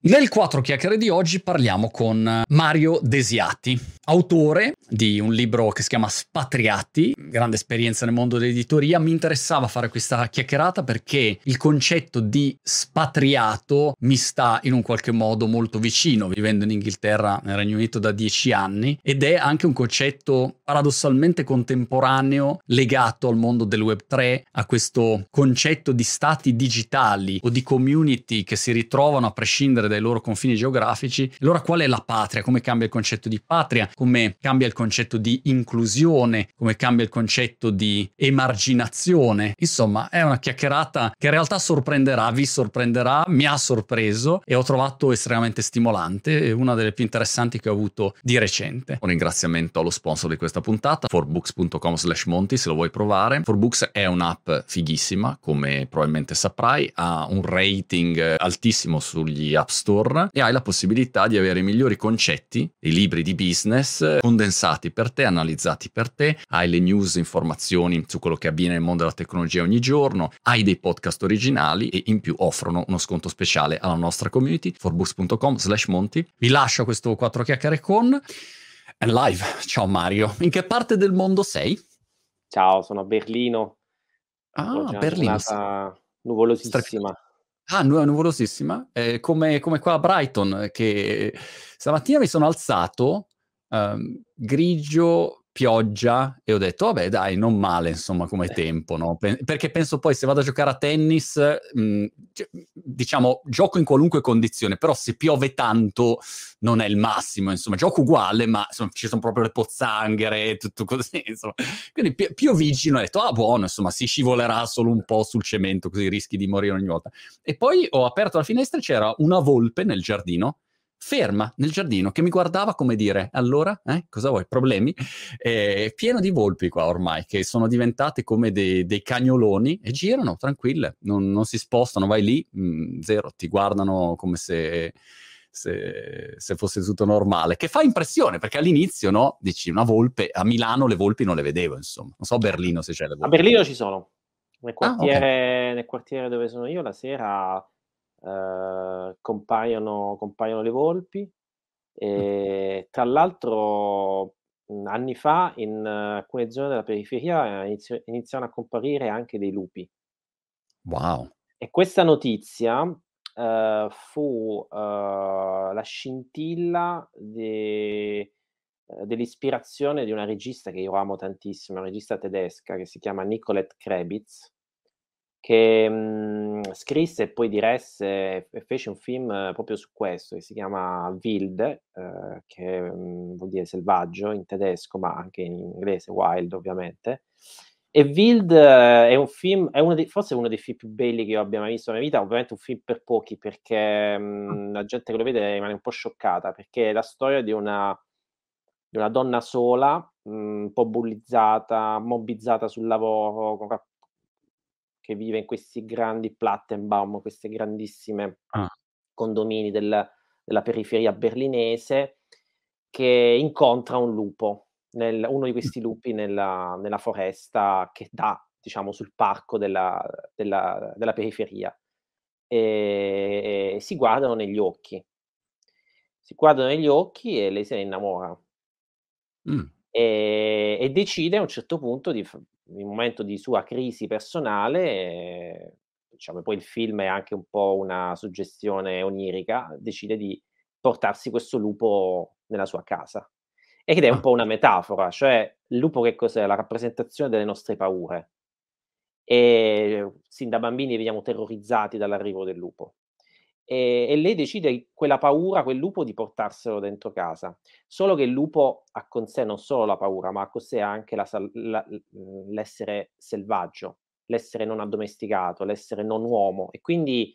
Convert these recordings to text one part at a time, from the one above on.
Nel 4 chiacchiere di oggi parliamo con Mario Desiati, autore di un libro che si chiama Spatriati, grande esperienza nel mondo dell'editoria. Mi interessava fare questa chiacchierata perché il concetto di spatriato mi sta in un qualche modo molto vicino, vivendo in Inghilterra, nel Regno Unito da dieci anni, ed è anche un concetto paradossalmente contemporaneo legato al mondo del Web 3, a questo concetto di stati digitali o di community che si ritrovano a prescindere dai loro confini geografici, allora qual è la patria? Come cambia il concetto di patria? Come cambia il concetto di inclusione? Come cambia il concetto di emarginazione? Insomma, è una chiacchierata che in realtà sorprenderà, vi sorprenderà, mi ha sorpreso e ho trovato estremamente stimolante, è una delle più interessanti che ho avuto di recente. Un ringraziamento allo sponsor di questa puntata, forbooks.com slash monti se lo vuoi provare. Forbooks è un'app fighissima, come probabilmente saprai, ha un rating altissimo sugli app Store e hai la possibilità di avere i migliori concetti, i libri di business condensati per te, analizzati per te, hai le news, informazioni su quello che avviene nel mondo della tecnologia ogni giorno, hai dei podcast originali e in più offrono uno sconto speciale alla nostra community, forbooks.com slash monti. Vi lascio questo 4 chiacchiere con and live. Ciao Mario, in che parte del mondo sei? Ciao, sono a Berlino. Ah, Berlino. Nuvolosissima. Ah, nu- nuvolosissima. Eh, come, come qua a Brighton, che stamattina mi sono alzato, ehm, grigio, pioggia e ho detto vabbè dai non male insomma come tempo no? Pe- perché penso poi se vado a giocare a tennis mh, cioè, diciamo gioco in qualunque condizione però se piove tanto non è il massimo insomma gioco uguale ma insomma, ci sono proprio le pozzanghere e tutto così insomma. Quindi pi- piovigino ho detto ah buono insomma si scivolerà solo un po' sul cemento così rischi di morire ogni volta. E poi ho aperto la finestra e c'era una volpe nel giardino ferma nel giardino che mi guardava come dire allora eh, cosa vuoi? Problemi? Eh, pieno di volpi qua ormai che sono diventate come dei, dei cagnoloni e girano tranquille non, non, si spostano vai lì mh, mm, zero ti guardano come se, se, se fosse tutto normale che fa impressione perché all'inizio no dici una volpe a Milano le volpi non le vedevo insomma non so a Berlino se c'è le volpi. A Berlino ci sono nel quartiere, ah, okay. nel quartiere dove sono io la sera eh, compaiono, compaiono le volpi. E, tra l'altro, anni fa in alcune zone della periferia inizio, iniziano a comparire anche dei lupi. Wow. E questa notizia uh, fu uh, la scintilla de, uh, dell'ispirazione di una regista che io amo tantissimo, una regista tedesca che si chiama Nicolette Krebitz, che, mhmm, scrisse e poi diresse e fece un film proprio su questo, che si chiama Wild, ehm, che, mhmm, vuol dire selvaggio in tedesco, ma anche in inglese wild ovviamente. E Wild è un film è uno dei forse uno dei film più belli che io abbia mai visto nella vita, ovviamente un film per pochi perché, mhmm, la gente che lo vede rimane un po' scioccata, perché è la storia di una di una donna sola, un po' bullizzata, mobbizzata sul lavoro, che vive in questi grandi Plattenbaum, queste grandissime ah. condomini del, della periferia berlinese, che incontra un lupo, nel, uno di questi lupi nella, nella, foresta che dà, diciamo, sul parco della, della, della periferia. E, e si guardano negli occhi. Si guardano negli occhi e lei se ne innamora. Mm. E, e, decide a un certo punto di, in un momento di sua crisi personale, eh, diciamo, poi il film è anche un po' una suggestione onirica, decide di portarsi questo lupo nella sua casa. Ed è un ah. po' una metafora, cioè il lupo che cos'è? La rappresentazione delle nostre paure. E sin da bambini veniamo terrorizzati dall'arrivo del lupo e, e, lei decide quella paura, quel lupo, di portarselo dentro casa. Solo che il lupo ha con sé non solo la paura, ma ha con sé anche la, la, l'essere selvaggio, l'essere non addomesticato, l'essere non uomo. E quindi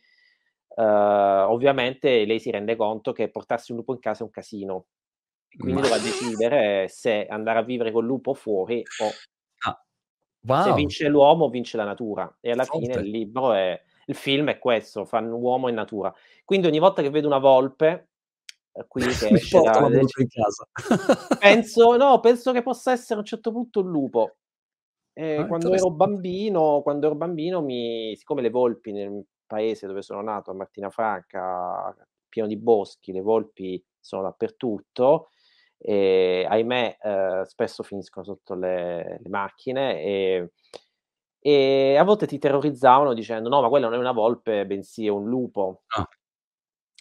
uh, ovviamente lei si rende conto che portarsi un lupo in casa è un casino. E quindi ma... dovrà decidere se andare a vivere col lupo fuori o ah. wow. se vince l'uomo vince la natura. E alla Forte. fine il libro è il film è questo, fanno uomo e natura. Quindi ogni volta che vedo una volpe, eh, qui che esce da, la volpe in casa. penso, no, penso che possa essere a un certo punto un lupo. Eh, ah, quando ero bambino, quando ero bambino, mi, siccome le volpi nel paese dove sono nato, a Martina Franca, pieno di boschi, le volpi sono dappertutto e ahimè eh, spesso finiscono sotto le, le macchine e, e, a volte ti terrorizzavano dicendo no ma quella non è una volpe bensì è un lupo. Ah.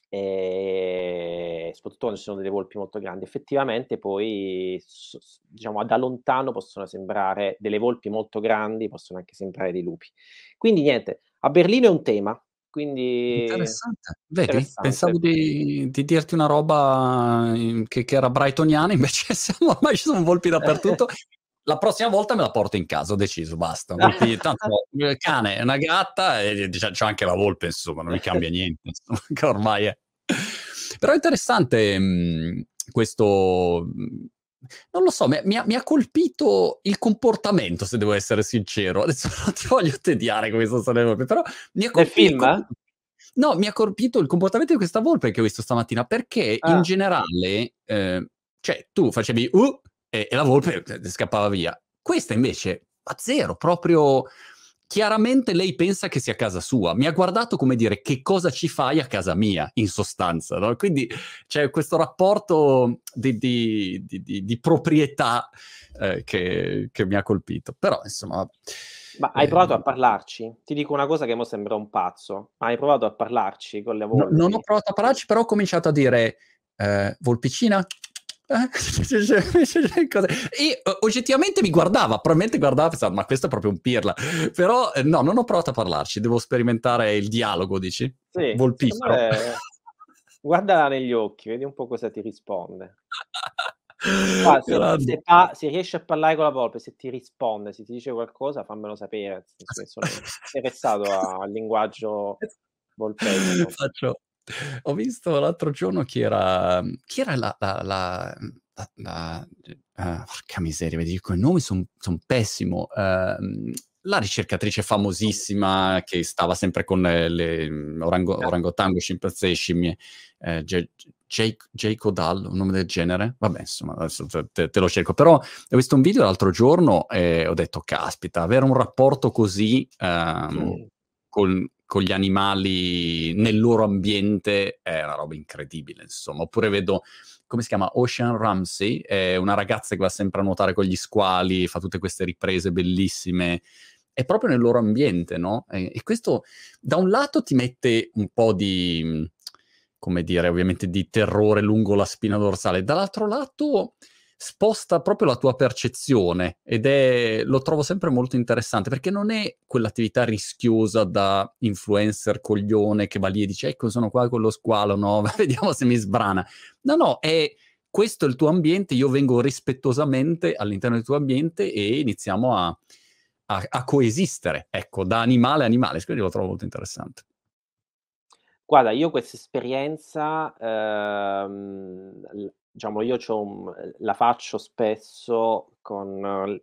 E soprattutto quando ci sono delle volpi molto grandi. Effettivamente poi, diciamo, da lontano possono sembrare delle volpi molto grandi, possono anche sembrare dei lupi. Quindi niente, a Berlino è un tema, quindi... Interessante. Vedi, interessante. pensavo di, di, dirti una roba che, che, era brightoniana, invece siamo, ormai ci sono volpi dappertutto. La prossima volta me la porto in casa, ho deciso, basta. Volpi, tanto il cane è una gatta e c'è anche la volpe, insomma, non mi cambia niente, insomma, che ormai è. Però è interessante mh, mhmm, questo... Mhmm, non lo so, mi, mi, ha, mi, ha, colpito il comportamento, se devo essere sincero. Adesso non ti voglio tediare con questo storia però mi ha colpito... Nel film? No, mi ha colpito il comportamento di questa volpe che ho visto stamattina, perché ah. in generale, eh, cioè, tu facevi uh, e, e la volpe scappava via. Questa invece a zero, proprio chiaramente lei pensa che sia casa sua. Mi ha guardato come dire che cosa ci fai a casa mia, in sostanza. No? Quindi c'è questo rapporto di, di, di, di proprietà eh, che, che, mi ha colpito. Però, insomma... Ma hai eh, provato a parlarci? Ti dico una cosa che mi sembra un pazzo, ma hai provato a parlarci con le volpi? No, non ho provato a parlarci, però ho cominciato a dire eh, Volpicina, e oggettivamente mi guardava, probabilmente guardava e pensava, ma questo è proprio un pirla. Però eh, no, non ho provato a parlarci, devo sperimentare il dialogo, dici? Sì, Volpicolo. Me... Guardala negli occhi, vedi un po' cosa ti risponde. Ah, se, se, pa- se, riesci a parlare con la volpe, se ti risponde, se ti dice qualcosa, fammelo sapere. Sono interessato al linguaggio volpese. Faccio, ho visto l'altro giorno chi era, chi era la, la, la, la uh, porca miseria, vedi, i nomi sono son pessimo. Uh, la ricercatrice famosissima che stava sempre con le, orango, orangotango, scimpanzé e scimmie, eh, Jake, Jake O'Dall, un nome del genere. Vabbè, insomma, adesso te, te, lo cerco. Però ho visto un video l'altro giorno e ho detto, caspita, avere un rapporto così um, mm. con, con gli animali nel loro ambiente è una roba incredibile, insomma. Oppure vedo, come si chiama, Ocean Ramsey, è una ragazza che va sempre a nuotare con gli squali, fa tutte queste riprese bellissime, è proprio nel loro ambiente, no? E, questo da un lato ti mette un po' di, come dire, ovviamente di terrore lungo la spina dorsale, dall'altro lato sposta proprio la tua percezione ed è, lo trovo sempre molto interessante perché non è quell'attività rischiosa da influencer coglione che va lì e dice ecco sono qua con lo squalo, no, vediamo se mi sbrana. No, no, è questo è il tuo ambiente, io vengo rispettosamente all'interno del tuo ambiente e iniziamo a, a, a coesistere, ecco, da animale a animale, quindi lo trovo molto interessante. Guarda, io questa esperienza ehm, diciamo, io un, la faccio spesso con,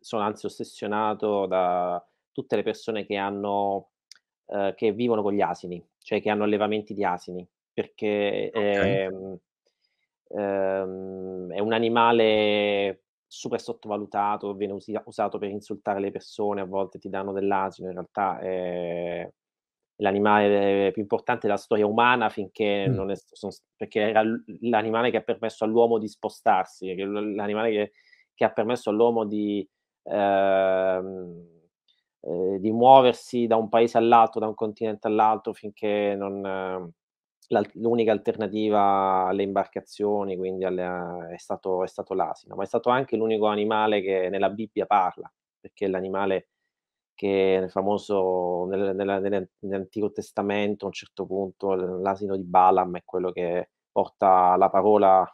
sono anzi ossessionato da tutte le persone che hanno, eh, che vivono con gli asini, cioè che hanno allevamenti di asini, perché okay. ehm, ehm, è un animale super sottovalutato, viene usi- usato per insultare le persone, a volte ti danno dell'asino, in realtà è, l'animale più importante della storia umana finché mm. non è, sono, perché era l'animale che ha permesso all'uomo di spostarsi, l'animale che, che ha permesso all'uomo di, ehm, eh, di, muoversi da un paese all'altro, da un continente all'altro, finché non, eh, l'unica alternativa alle imbarcazioni, quindi alle, è, stato, è stato l'asino, ma è stato anche l'unico animale che nella Bibbia parla, perché l'animale che nel famoso, nel, nella, nell'Antico Testamento a un certo punto l'asino di Balaam è quello che porta la parola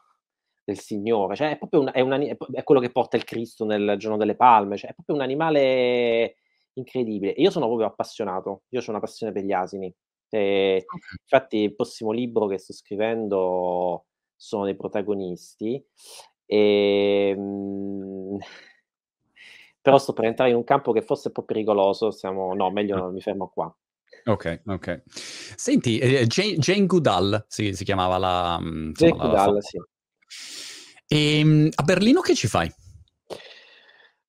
del Signore, cioè è proprio un, è, un, è quello che porta il Cristo nel giorno delle palme, cioè è proprio un animale incredibile. io sono proprio appassionato, io ho una passione per gli asini. E. Infatti il prossimo libro che sto scrivendo sono dei protagonisti e mh, però sto per entrare in un campo che forse è un po' pericoloso, siamo... no, meglio no, mi fermo qua. Ok, ok. Senti, eh, Jane, Jane, Goodall si, si chiamava la... Mm, insomma, Jane Goodall, la sì. E ehm, a Berlino che ci fai?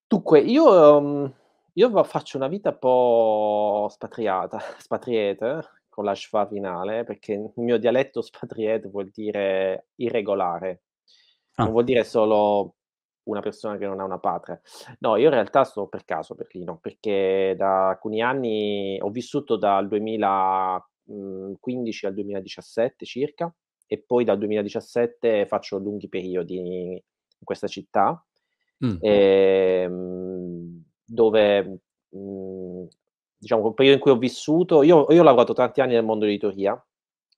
Dunque, io, um, io faccio una vita un po' spatriata, spatriete, con la schwa finale, perché il mio dialetto spatriet vuol dire irregolare, ah. non vuol dire solo una persona che non ha una patria. No, io in realtà sto per caso a Berlino, perché da alcuni anni ho vissuto dal 2015 al 2017 circa, e poi dal 2017 faccio lunghi periodi in questa città, mm. ehm, dove mh, diciamo il periodo in cui ho vissuto, io, io ho lavorato tanti anni nel mondo dell'editoria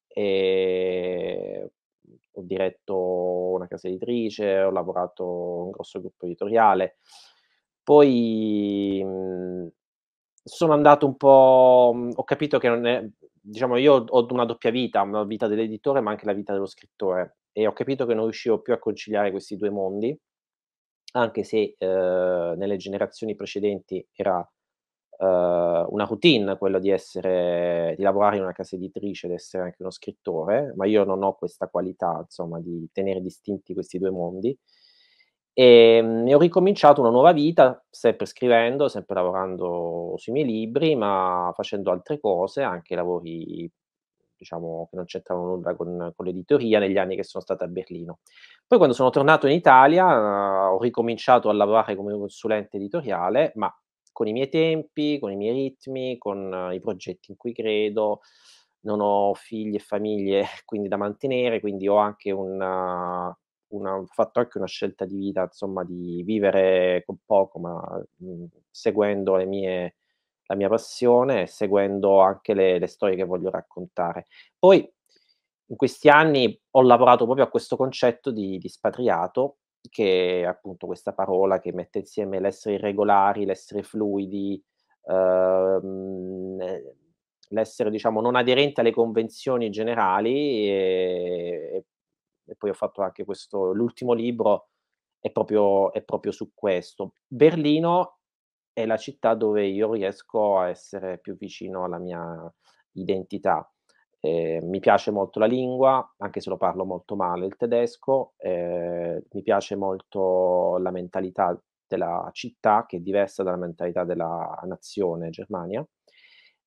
e ho diretto una casa editrice, ho lavorato in un grosso gruppo editoriale. Poi mh, sono andato un po', mh, ho capito che non è, diciamo, io ho una doppia vita, una vita dell'editore, ma anche la vita dello scrittore, e ho capito che non riuscivo più a conciliare questi due mondi, anche se eh, nelle generazioni precedenti era una routine quello di essere di lavorare in una casa editrice ed essere anche uno scrittore, ma io non ho questa qualità, insomma, di tenere distinti questi due mondi. E, um, ho ricominciato una nuova vita, sempre scrivendo, sempre lavorando sui miei libri, ma facendo altre cose, anche lavori diciamo che non c'entravano nulla con, con, l'editoria negli anni che sono stato a Berlino. Poi quando sono tornato in Italia uh, ho ricominciato a lavorare come consulente editoriale, ma con i miei tempi, con i miei ritmi, con uh, i progetti in cui credo. Non ho figli e famiglie quindi da mantenere, quindi ho anche una, una, ho fatto anche una scelta di vita, insomma, di vivere con poco, ma mh, mhmm, seguendo le mie, la mia passione e seguendo anche le, le storie che voglio raccontare. Poi in questi anni ho lavorato proprio a questo concetto di, di spatriato che è appunto questa parola che mette insieme l'essere irregolari, l'essere fluidi, ehm, l'essere diciamo non aderente alle convenzioni generali e, e, poi ho fatto anche questo, l'ultimo libro è proprio, è proprio su questo. Berlino è la città dove io riesco a essere più vicino alla mia identità. Eh, mi piace molto la lingua, anche se lo parlo molto male il tedesco, eh, mi piace molto la mentalità della città, che è diversa dalla mentalità della nazione Germania,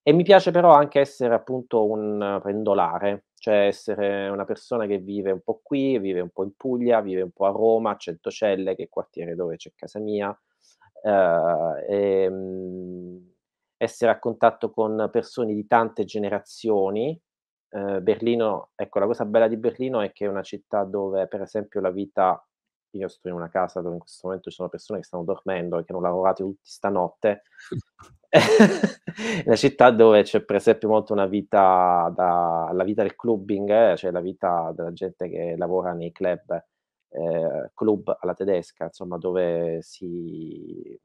e mi piace però anche essere appunto un pendolare, cioè essere una persona che vive un po' qui, vive un po' in Puglia, vive un po' a Roma, a Centocelle, che è il quartiere dove c'è casa mia, eh, e, mhmm, essere a contatto con persone di tante generazioni, eh, Berlino, ecco, la cosa bella di Berlino è che è una città dove, per esempio, la vita, io sto in una casa dove in questo momento ci sono persone che stanno dormendo e che hanno lavorato tutti stanotte, una città dove c'è per esempio molto una vita, da, la vita del clubbing, eh, cioè la vita della gente che lavora nei club, eh, club alla tedesca, insomma, dove si,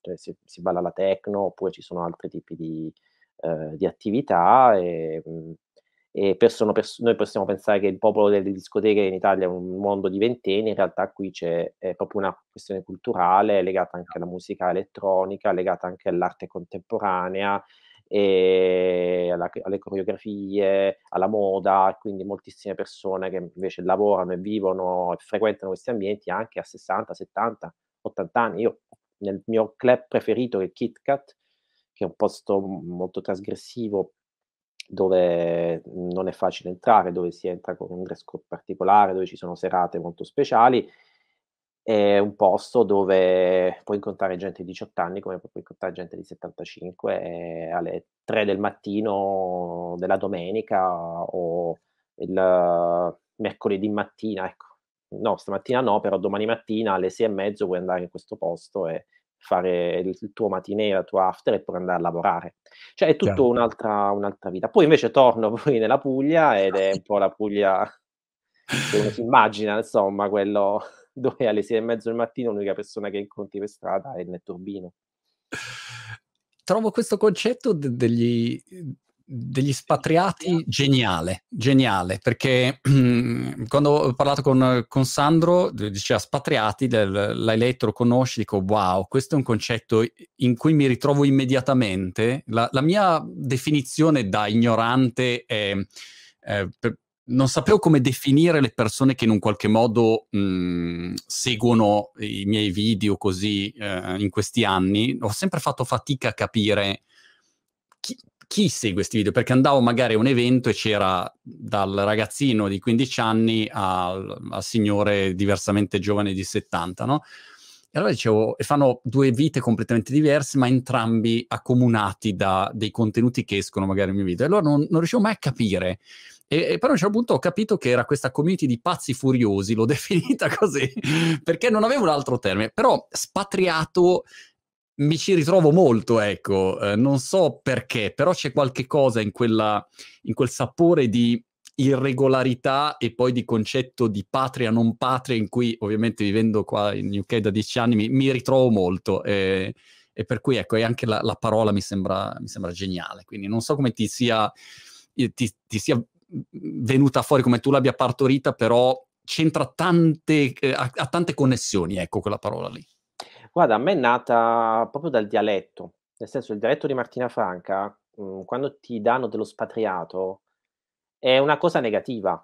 cioè si, si, balla la techno oppure ci sono altri tipi di, eh, di attività e, mh, e persone, pers- noi possiamo pensare che il popolo delle discoteche in Italia è un mondo di ventenni, in realtà qui c'è proprio una questione culturale legata anche alla musica elettronica, legata anche all'arte contemporanea, alla, alle coreografie, alla moda, quindi moltissime persone che invece lavorano e vivono e frequentano questi ambienti anche a 60, 70, 80 anni. Io nel mio club preferito che è KitKat, che è un posto molto trasgressivo dove non è facile entrare, dove si entra con un dress code particolare, dove ci sono serate molto speciali. È un posto dove puoi incontrare gente di 18 anni come puoi incontrare gente di 75 alle 3 del mattino della domenica o il mercoledì mattina, ecco. No, stamattina no, però domani mattina alle 6 e mezzo puoi andare in questo posto e fare il, tuo matinee, la tua after e poi andare a lavorare. Cioè è tutto un'altra, un'altra vita. Poi invece torno poi nella Puglia ed è un po' la Puglia che uno si immagina, insomma, quello dove alle sei e mezzo del mattino l'unica persona che incontri per strada è il netturbino. Trovo questo concetto de- degli, degli spatriati geniale, geniale, perché quando ho parlato con, con Sandro, diceva spatriati, l'hai letto, lo conosci, dico wow, questo è un concetto in cui mi ritrovo immediatamente. La, la mia definizione da ignorante è, eh, per, non sapevo come definire le persone che in un qualche modo mh, seguono i miei video così eh, in questi anni. Ho sempre fatto fatica a capire chi, segue questi video? Perché andavo magari a un evento e c'era dal ragazzino di 15 anni al, al signore diversamente giovane di 70, no? E allora dicevo, e fanno due vite completamente diverse, ma entrambi accomunati da dei contenuti che escono magari nel mio video. E allora non, non riuscivo mai a capire. E, e però a un certo punto ho capito che era questa community di pazzi furiosi, l'ho definita così, perché non avevo un altro termine. Però spatriato mi ci ritrovo molto, ecco, eh, non so perché, però c'è qualche cosa in, quella, in quel sapore di irregolarità e poi di concetto di patria non patria in cui ovviamente vivendo qua in UK da dieci anni mi, mi ritrovo molto. E, e, per cui ecco e anche la, la parola mi sembra, mi sembra, geniale. Quindi non so come ti sia, ti, ti sia venuta fuori come tu l'abbia partorita però c'entra tante, eh, ha, ha tante connessioni ecco quella parola lì guarda a me è nata proprio dal dialetto nel senso il dialetto di Martina Franca mh, mhmm, quando ti danno dello spatriato è una cosa negativa.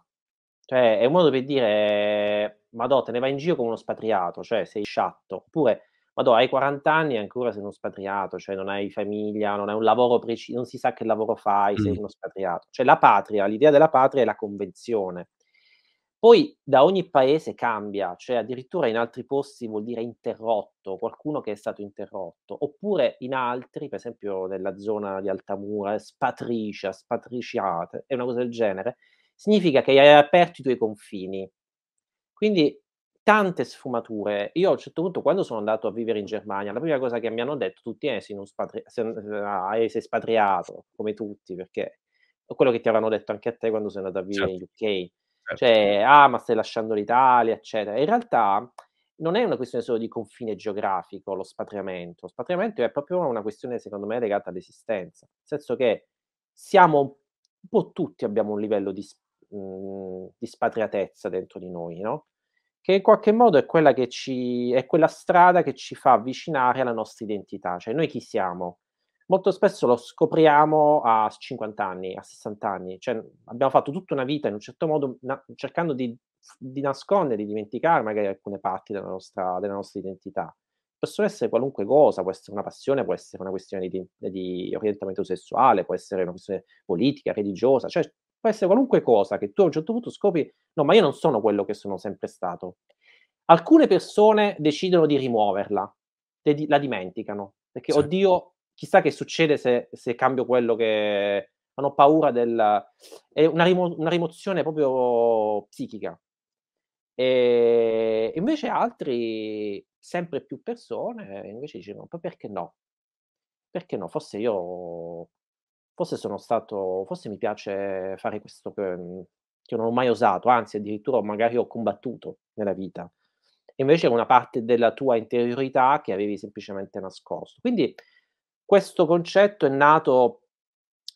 Cioè, è un modo per dire: "Madò, te ne vai in giro come uno spatriato, cioè sei sciatto." Oppure: "Madò, hai 40 anni e ancora sei uno spatriato, cioè non hai famiglia, non hai un lavoro preci non si sa che lavoro fai, sei uno spatriato." Cioè la patria l'idea della patria è la convenzione. Poi da ogni paese cambia, cioè addirittura in altri posti vuol dire interrotto, qualcuno che è stato interrotto, oppure in altri, per esempio nella zona di Altamura, spatricia, spatriciate, è una cosa del genere, significa che hai aperto i tuoi confini. Quindi tante sfumature. Io a un certo punto, quando sono andato a vivere in Germania, la prima cosa che mi hanno detto tutti è: "Sei, spatri- sei, sei spatriato, come tutti", perché è quello che ti avranno detto anche a te quando sei andato a vivere certo. in UK Certo. Cioè, ah, ma stai lasciando l'Italia, eccetera. In realtà non è una questione solo di confine geografico lo spatriamento. Lo spatriamento è proprio una questione, secondo me, legata all'esistenza. Nel senso che siamo un po' tutti abbiamo un livello di, mhmm, di spatriatezza dentro di noi, no? Che in qualche modo è quella che ci è quella strada che ci fa avvicinare alla nostra identità. Cioè, noi chi siamo? Molto spesso lo scopriamo a 50 anni, a 60 anni, cioè abbiamo fatto tutta una vita in un certo modo na- cercando di, di, nascondere, di dimenticare magari alcune parti della nostra, della nostra, identità. Possono essere qualunque cosa, può essere una passione, può essere una questione di, di orientamento sessuale, può essere una questione politica, religiosa, cioè può essere qualunque cosa che tu a un certo punto scopri, no, ma io non sono quello che sono sempre stato. Alcune persone decidono di rimuoverla, la dimenticano, perché sì. oddio, chissà che succede se, se cambio quello che hanno paura del... è una, rimo, una rimozione proprio psichica. E invece altri, sempre più persone, invece dicono, ma perché no? Perché no? Forse io, forse sono stato, forse mi piace fare questo che, che non ho mai osato, anzi addirittura magari ho combattuto nella vita. Invece è una parte della tua interiorità che avevi semplicemente nascosto. Quindi questo concetto è nato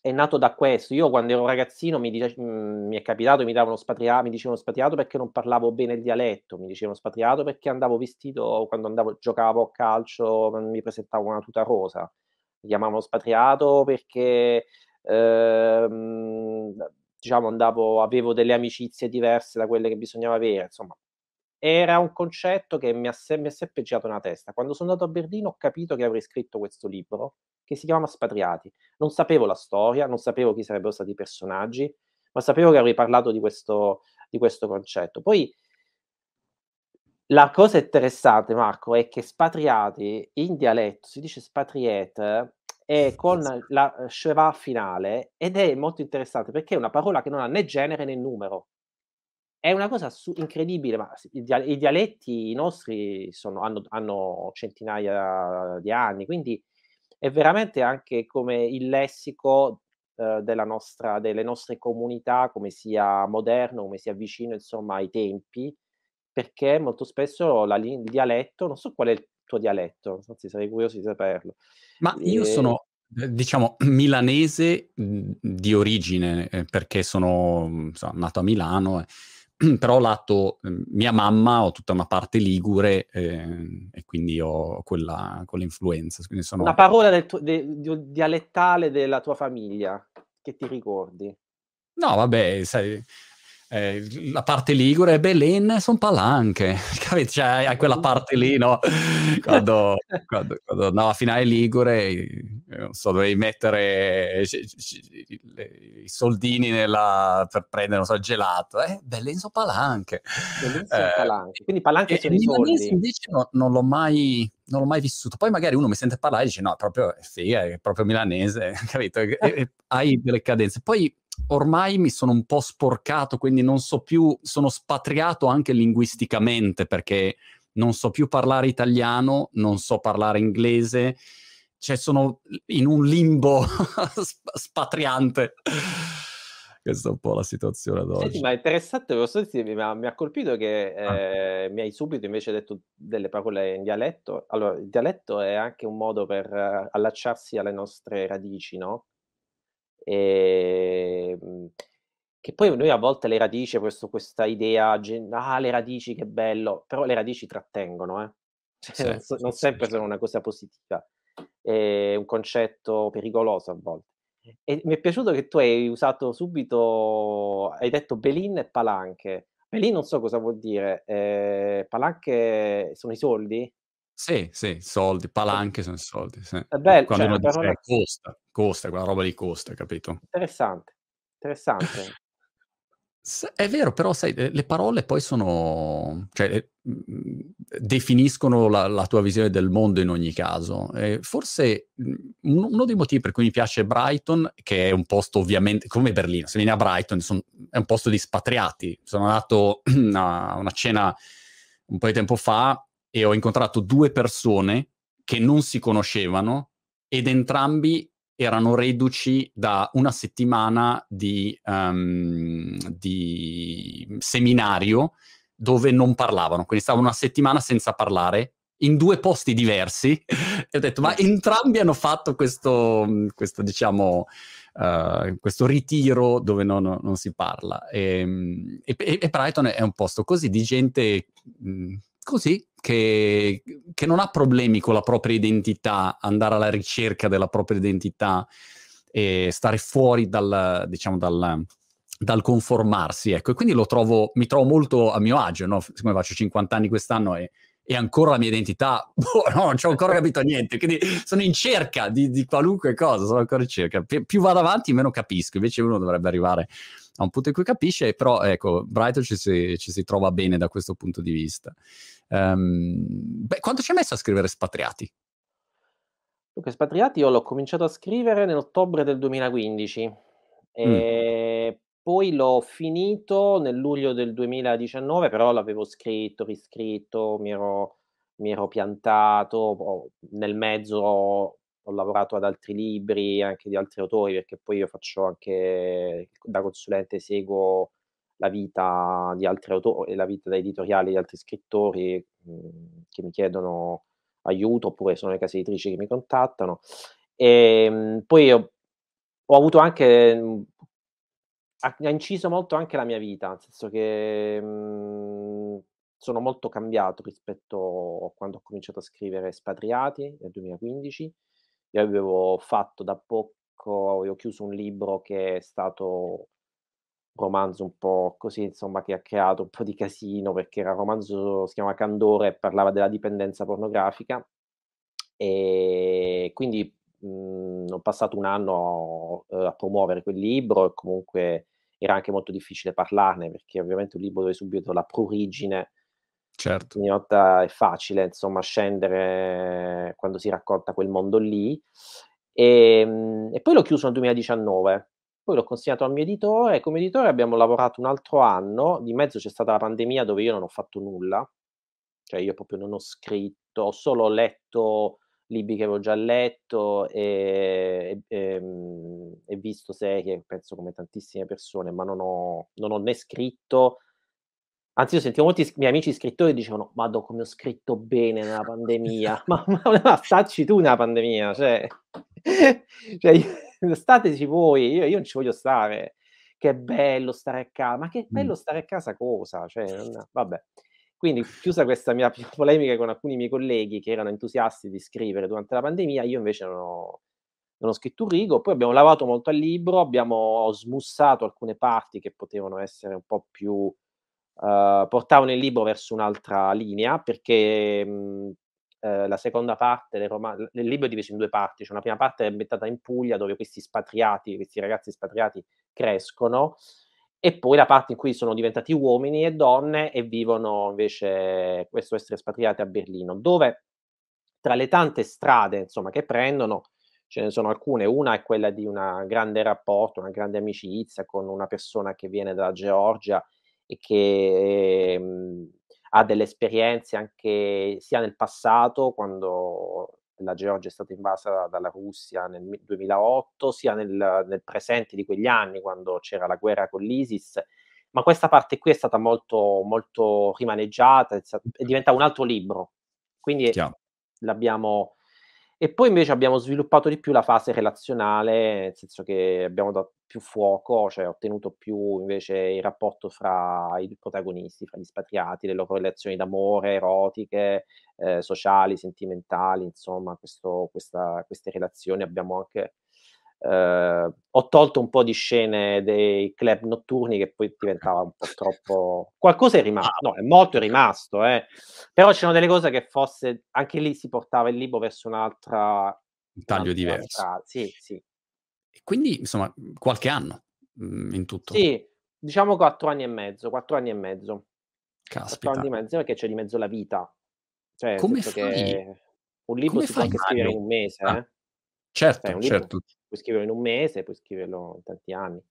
è nato da questo. Io quando ero ragazzino mi, dice, mhmm, mi è capitato, mi, davano spatria- mi dicevano spatriato perché non parlavo bene il dialetto, mi dicevano spatriato perché andavo vestito, quando andavo, giocavo a calcio, mi presentavo una tuta rosa. Mi chiamavano spatriato perché ehm, diciamo andavo, avevo delle amicizie diverse da quelle che bisognava avere, insomma, era un concetto che mi ha, se- sempre girato nella testa. Quando sono andato a Berlino ho capito che avrei scritto questo libro che si chiama Spatriati. Non sapevo la storia, non sapevo chi sarebbero stati i personaggi, ma sapevo che avrei parlato di questo, di questo concetto. Poi la cosa interessante, Marco, è che spatriati in dialetto si dice spatriete e con la schwa finale ed è molto interessante perché è una parola che non ha né genere né numero. È una cosa assu incredibile, ma i dia i dialetti nostri sono hanno hanno centinaia di anni, quindi è veramente anche come il lessico, della nostra delle nostre comunità, come sia moderno, come sia vicino insomma ai tempi, perché molto spesso la il dialetto non so qual è il tuo dialetto, anzi sarei curioso di saperlo. Ma io ehm sono, diciamo milanese, mhmm, di origine, ehm, perché sono, mhmm, so nato a Milano, però lato ehm, mia mamma ho tutta una parte ligure eh, e quindi ho quella, quell'influenza. Quindi sono... Una parola del de, de, dialettale della tua famiglia che ti ricordi? No, vabbè, sai, eh, la parte ligure, Belen sono palanche, capito? Cioè, hai quella parte lì, no? Quando, quando, quando andavo a finale ligure, non so, dovevi mettere i soldini nella, per prendere, non so, il gelato. Eh, Belen sono palanche. Belen sono eh, palanche. Quindi palanche sono i soldi. invece no, non l'ho mai non l'ho mai vissuto. Poi magari uno mi sente parlare e dice no, è proprio figa, è proprio milanese, capito? E, e, hai delle cadenze. Poi ormai mi sono un po' sporcato, quindi non so più, sono spatriato anche linguisticamente perché non so più parlare italiano, non so parlare inglese, cioè sono in un limbo spatriante. Questa è un po' la situazione ad oggi. Senti, ma è interessante, mi ha, mi ha colpito che ah. eh, mi hai subito invece detto delle parole in dialetto. Allora, il dialetto è anche un modo per uh, allacciarsi alle nostre radici, no? Ehm, che poi noi a volte le radici, questo, questa idea, ah, le radici che bello, però le radici trattengono, eh? Cioè, sì, non, so, non, sempre sì. sono una cosa positiva, è un concetto pericoloso a volte. E mi è piaciuto che tu hai usato subito, hai detto Belin e palanche. Belin non so cosa vuol dire, eh, palanche sono i soldi? Sì, sì, soldi, palanche sono soldi, sì. Bello, Quando cioè, uno dice parola... costa, costa, quella roba lì costa, capito? Interessante, interessante. È vero, però sai, le parole poi sono, cioè, mhmm, definiscono la, la, tua visione del mondo in ogni caso. E forse mhmm, uno dei motivi per cui mi piace Brighton, che è un posto ovviamente, come Berlino, se vieni a Brighton son, è un posto di spatriati. Sono andato a una cena un po' di tempo fa e ho incontrato due persone che non si conoscevano ed entrambi erano reduci da una settimana di, um, di seminario dove non parlavano, quindi stavano una settimana senza parlare in due posti diversi. E ho detto ma entrambi hanno fatto questo, questo diciamo uh, questo ritiro dove non, non si parla ehm, e, e, e, Brighton è un posto così di gente mh, così, che, che, non ha problemi con la propria identità, andare alla ricerca della propria identità e stare fuori dal, diciamo, dal, dal conformarsi, ecco. E quindi lo trovo, mi trovo molto a mio agio, no? Siccome faccio 50 anni quest'anno e, e ancora la mia identità, boh, no, non ci ho ancora capito niente, quindi sono in cerca di, di qualunque cosa, sono ancora in cerca. Pi- più vado avanti, meno capisco, invece uno dovrebbe arrivare a un punto in cui capisce, però ecco, Brighton ci ci si trova bene da questo punto di vista. Um, beh, quanto ci hai messo a scrivere Spatriati? Dunque, Spatriati io l'ho cominciato a scrivere nell'ottobre del 2015 e mm. poi l'ho finito nel luglio del 2019, però l'avevo scritto, riscritto, mi ero, mi ero piantato, nel mezzo ho, ho lavorato ad altri libri, anche di altri autori, perché poi io faccio anche da consulente, seguo la vita di altri autori, la vita da editoriali di altri scrittori mh, che mi chiedono aiuto, oppure sono le case editrici che mi contattano. E mh, poi ho, ho, avuto anche, mh, ha, inciso molto anche la mia vita, nel senso che sono molto cambiato rispetto a quando ho cominciato a scrivere Spatriati nel 2015. Io avevo fatto da poco, avevo chiuso un libro che è stato romanzo un po' così, insomma, che ha creato un po' di casino perché era un romanzo, si chiama Candore e parlava della dipendenza pornografica. E quindi mh, ho passato un anno uh, a promuovere quel libro e comunque era anche molto difficile parlarne perché ovviamente un libro dove subito la prurigine certo. ogni volta è facile insomma scendere quando si racconta quel mondo lì e, ehm, e poi l'ho chiuso nel 2019 poi l'ho consegnato al mio editore e come editore abbiamo lavorato un altro anno, di mezzo c'è stata la pandemia dove io non ho fatto nulla, cioè io proprio non ho scritto, ho solo letto libri che avevo già letto e, e, ehm, e visto serie, penso come tantissime persone, ma non ho, non ho né scritto, anzi io sentivo molti miei amici scrittori dicevano, Madò come ho scritto bene nella pandemia, ma, ma, ma stacci tu nella pandemia, cioè, cioè stateci voi, io, io non ci voglio stare. Che bello stare a casa, ma che bello stare a casa cosa? Cioè, non, vabbè. Quindi, chiusa questa mia polemica con alcuni miei colleghi che erano entusiasti di scrivere durante la pandemia, io invece non ho, non ho scritto un rigo, poi abbiamo lavorato molto al libro, abbiamo smussato alcune parti che potevano essere un po' più uh, portavano il libro verso un'altra linea, perché mh, eh, la seconda parte del romanzo, il libro è diviso in due parti, c'è una prima parte ambientata in Puglia dove questi spatriati, questi ragazzi spatriati crescono e poi la parte in cui sono diventati uomini e donne e vivono invece questo essere espatriati a Berlino, dove tra le tante strade insomma, che prendono ce ne sono alcune, una è quella di un grande rapporto, una grande amicizia con una persona che viene dalla Georgia e che ehm, ha delle esperienze anche sia nel passato, quando la Georgia è stata invasa dalla Russia nel 2008, sia nel, nel presente di quegli anni, quando c'era la guerra con l'ISIS. Ma questa parte qui è stata molto, molto rimaneggiata, è, è diventata un altro libro. Quindi Chiaro. l'abbiamo e poi invece abbiamo sviluppato di più la fase relazionale, nel senso che abbiamo dato più fuoco, cioè ottenuto più invece il rapporto fra i protagonisti, fra gli spatriati, le loro relazioni d'amore, erotiche, eh, sociali, sentimentali, insomma, questo, questa, queste relazioni abbiamo anche eh, ho tolto un po' di scene dei club notturni che poi diventava un po' troppo... Qualcosa è rimasto, no, è molto rimasto, eh. però c'erano delle cose che fosse... Anche lì si portava il libro verso un'altra... Un taglio diverso. Strada. Sì, sì. E quindi, insomma, qualche anno mm, in tutto. Sì, diciamo quattro anni e mezzo, quattro anni e mezzo. Caspita. Quattro anni e mezzo perché c'è di mezzo la vita. Cioè, Come fai? un libro Come si può anche scrivere in un mese, ah. eh? Certo, cioè, certo puoi scriverlo in un mese, puoi scriverlo in tanti anni.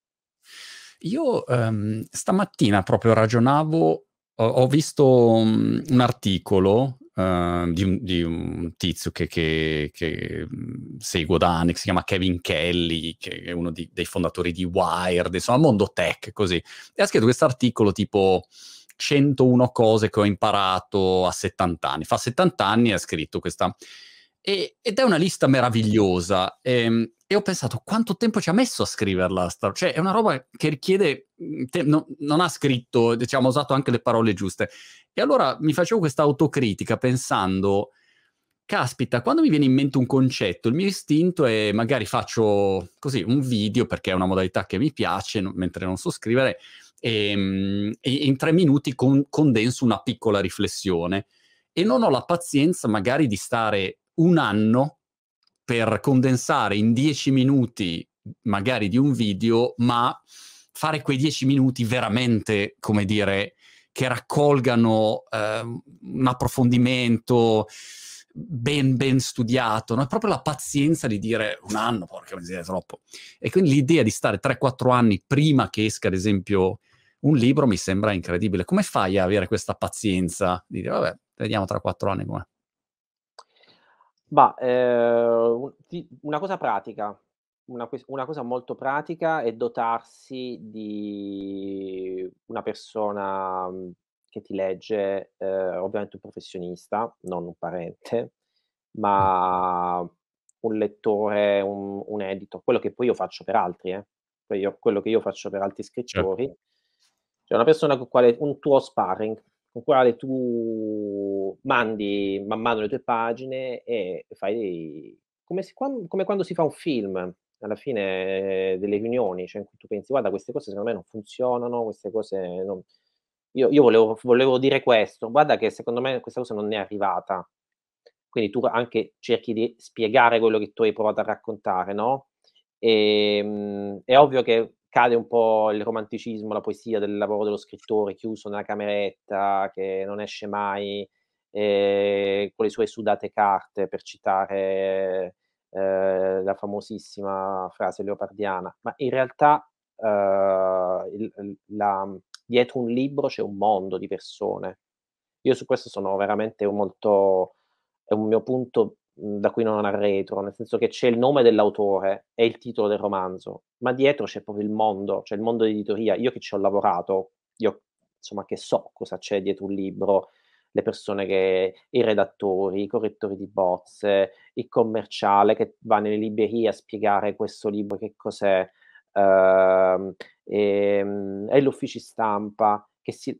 Io um, stamattina proprio ragionavo, ho, ho visto um, un articolo uh, di, un, di, un, tizio che, che, che mm, seguo da anni, che si chiama Kevin Kelly, che è uno di, dei fondatori di Wired, insomma, mondo tech, così. E ha scritto questo articolo tipo 101 cose che ho imparato a 70 anni. Fa 70 anni e ha scritto questa... E, ed è una lista meravigliosa. E, ehm, e ho pensato quanto tempo ci ha messo a scriverla. Cioè, è una roba che richiede. Mhmm, te- no, non ha scritto, diciamo, ha usato anche le parole giuste. E allora mi facevo questa autocritica pensando. Caspita, quando mi viene in mente un concetto, il mio istinto è magari faccio così un video perché è una modalità che mi piace, no, mentre non so scrivere, e, ehm, e in tre minuti con, condenso una piccola riflessione. E non ho la pazienza magari di stare un anno per condensare in dieci minuti magari di un video, ma fare quei dieci minuti veramente, come dire, che raccolgano eh, un approfondimento ben, ben studiato, no? è proprio la pazienza di dire un anno, porca miseria, è troppo. E quindi l'idea di stare 3-4 anni prima che esca, ad esempio, un libro mi sembra incredibile. Come fai a avere questa pazienza di dire, vabbè, vediamo tra 4 anni com'è? Bah, ehm, una cosa pratica, una una cosa molto pratica è dotarsi di una persona, mhmm, che ti legge, ehm, ovviamente un professionista, non un parente, ma un lettore, un un editor, quello che poi io faccio per altri, eh. Io quello che io faccio per altri Certo. scrittori. Cioè una persona con quale un tuo sparring con quale tu mandi man mano le tue pagine e fai dei come se come quando si fa un film, alla fine delle riunioni, cioè in cui tu pensi: "Guarda queste cose secondo me non funzionano, queste cose non" io io volevo volevo dire questo, guarda che secondo me questa cosa non è arrivata. Quindi tu anche cerchi di spiegare quello che tu hai provato a raccontare, no, ehm, è ovvio che cade un po' il romanticismo, la poesia del lavoro dello scrittore chiuso nella cameretta, che non esce mai, eh, con le sue sudate carte, per citare eh, la famosissima frase leopardiana, ma in realtà eh, il, la, dietro un libro c'è un mondo di persone. Io su questo sono veramente molto, è un mio punto da cui non arretro, nel senso che c'è il nome dell'autore e il titolo del romanzo, ma dietro c'è proprio il mondo, cioè il mondo di editoria. Io che ci ho lavorato, io insomma che so cosa c'è dietro un libro, le persone che i redattori, i correttori di bozze, il commerciale che va nelle librerie a spiegare questo libro che cos'è, ehm, ehm, e l'ufficio stampa che si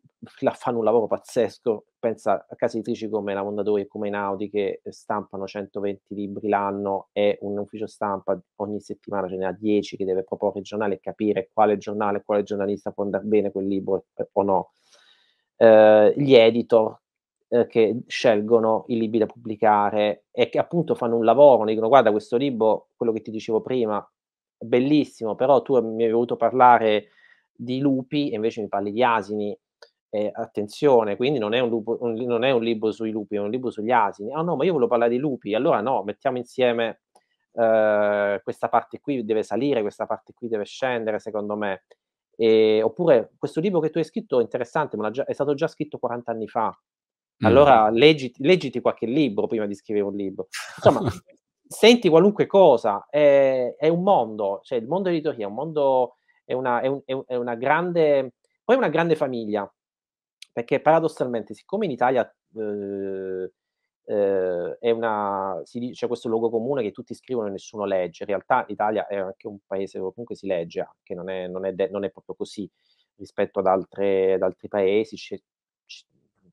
fanno un lavoro pazzesco. Pensa a case editrici come la Mondadori e come Einaudi che stampano 120 libri l'anno e un ufficio stampa ogni settimana ce ne ha 10 che deve proporre il giornale e capire quale giornale, quale giornalista può andar bene quel libro eh, o no. Eh, gli editor eh, che scelgono i libri da pubblicare e che appunto fanno un lavoro, dicono guarda questo libro, quello che ti dicevo prima, è bellissimo, però tu mi hai voluto parlare di lupi e invece mi parli di asini. Eh, attenzione, quindi non è, un lupo, un, non è un libro sui lupi, è un libro sugli asini. Ah oh, no, ma io volevo parlare di lupi, allora no, mettiamo insieme eh, questa parte qui deve salire, questa parte qui deve scendere, secondo me. E, oppure questo libro che tu hai scritto è interessante, ma già, è stato già scritto 40 anni fa. Allora mm. leggiti, leggiti, qualche libro prima di scrivere un libro. Insomma, senti qualunque cosa, è, è, un mondo, cioè il mondo editoria è un mondo è una, è un, è una grande, poi una grande famiglia, perché paradossalmente, siccome in Italia eh, eh, è una, dice, c'è questo luogo comune che tutti scrivono e nessuno legge, in realtà l'Italia è anche un paese dove comunque si legge, anche non è, non è, de- non è proprio così rispetto ad, altre, ad altri paesi, c'è,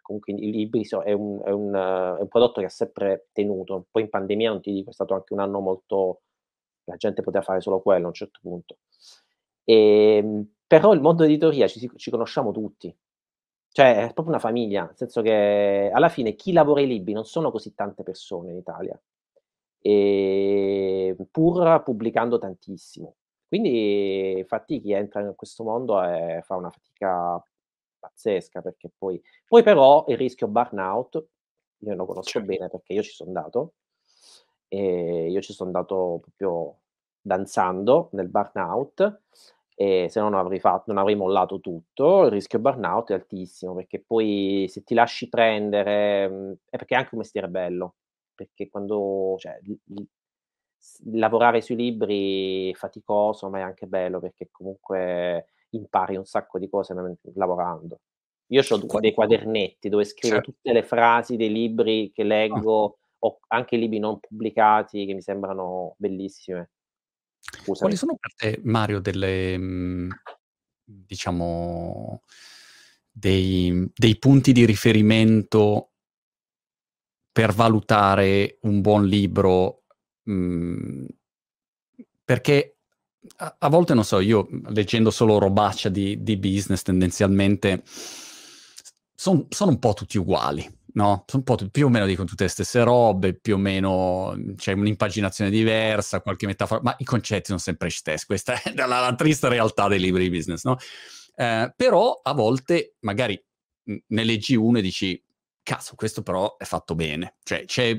comunque i libri è, un, è, un, è un prodotto che ha sempre tenuto, poi in pandemia non ti dico, è stato anche un anno molto, la gente poteva fare solo quello a un certo punto. E, ehm, però il mondo editoria ci, ci conosciamo tutti, cioè è proprio una famiglia, nel senso che alla fine chi lavora i libri non sono così tante persone in Italia, e, pur pubblicando tantissimo. Quindi infatti chi entra in questo mondo è, fa una fatica pazzesca perché poi, poi però il rischio burnout, io lo conosco certo. bene perché io ci sono andato, e io ci sono andato proprio danzando nel burnout e se no non avrei, fatto, non avrei mollato tutto, il rischio burnout è altissimo perché poi se ti lasci prendere, mhmm, è perché è anche un mestiere bello, perché quando, cioè, lavorare sui libri è faticoso ma è anche bello perché comunque impari un sacco di cose lavorando. Io ho dei quadernetti dove scrivo certo. tutte le frasi dei libri che ah. leggo, o anche libri non pubblicati che mi sembrano bellissime. Scusami. Quali sono per te, Mario, delle, mhmm, diciamo, dei, dei punti di riferimento per valutare un buon libro? Mhmm, perché a, a, volte, non so, io leggendo solo robaccia di, di business tendenzialmente son, sono un po' tutti uguali no? Sono un po' t- più o meno dicono tutte le stesse robe, più o meno c'è un'impaginazione diversa, qualche metafora, ma i concetti sono sempre stessi. Questa è la, la, triste realtà dei libri di business, no? Eh, però a volte magari ne leggi uno e dici, cazzo, questo però è fatto bene. Cioè c'è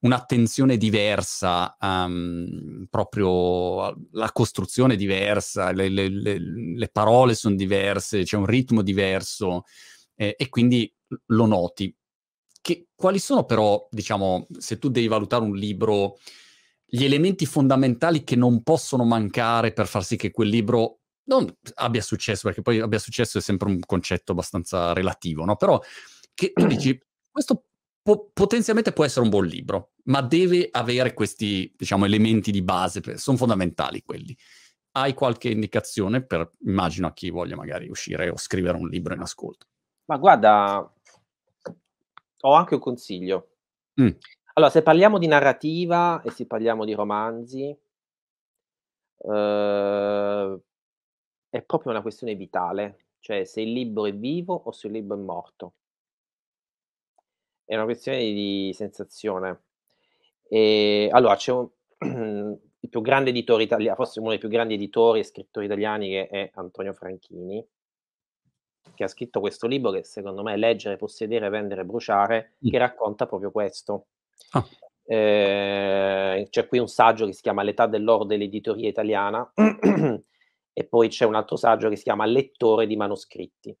un'attenzione diversa, um, proprio la costruzione diversa, le, le, le, le parole sono diverse, c'è un ritmo diverso eh, e quindi lo noti. Che, quali sono però, diciamo, se tu devi valutare un libro, gli elementi fondamentali che non possono mancare per far sì che quel libro non abbia successo, perché poi abbia successo è sempre un concetto abbastanza relativo, no? Però che tu dici, questo po- potenzialmente può essere un buon libro, ma deve avere questi, diciamo, elementi di base, sono fondamentali quelli. Hai qualche indicazione per, immagino, a chi voglia magari uscire o scrivere un libro in ascolto? Ma guarda, ho anche un consiglio. Mh. Allora, se parliamo di narrativa e se parliamo di romanzi uhm, è proprio una questione vitale, cioè se il libro è vivo o se il libro è morto. È una questione di sensazione. Ehm, allora c'è un il più grande editore italia forse uno dei più grandi editori e scrittori italiani che è Antonio Franchini che ha scritto questo libro che secondo me è Leggere, possedere, vendere, bruciare, mm. che racconta proprio questo. Ah. Eh, c'è qui un saggio che si chiama L'età dell'oro dell'editoria italiana e poi c'è un altro saggio che si chiama Lettore di manoscritti.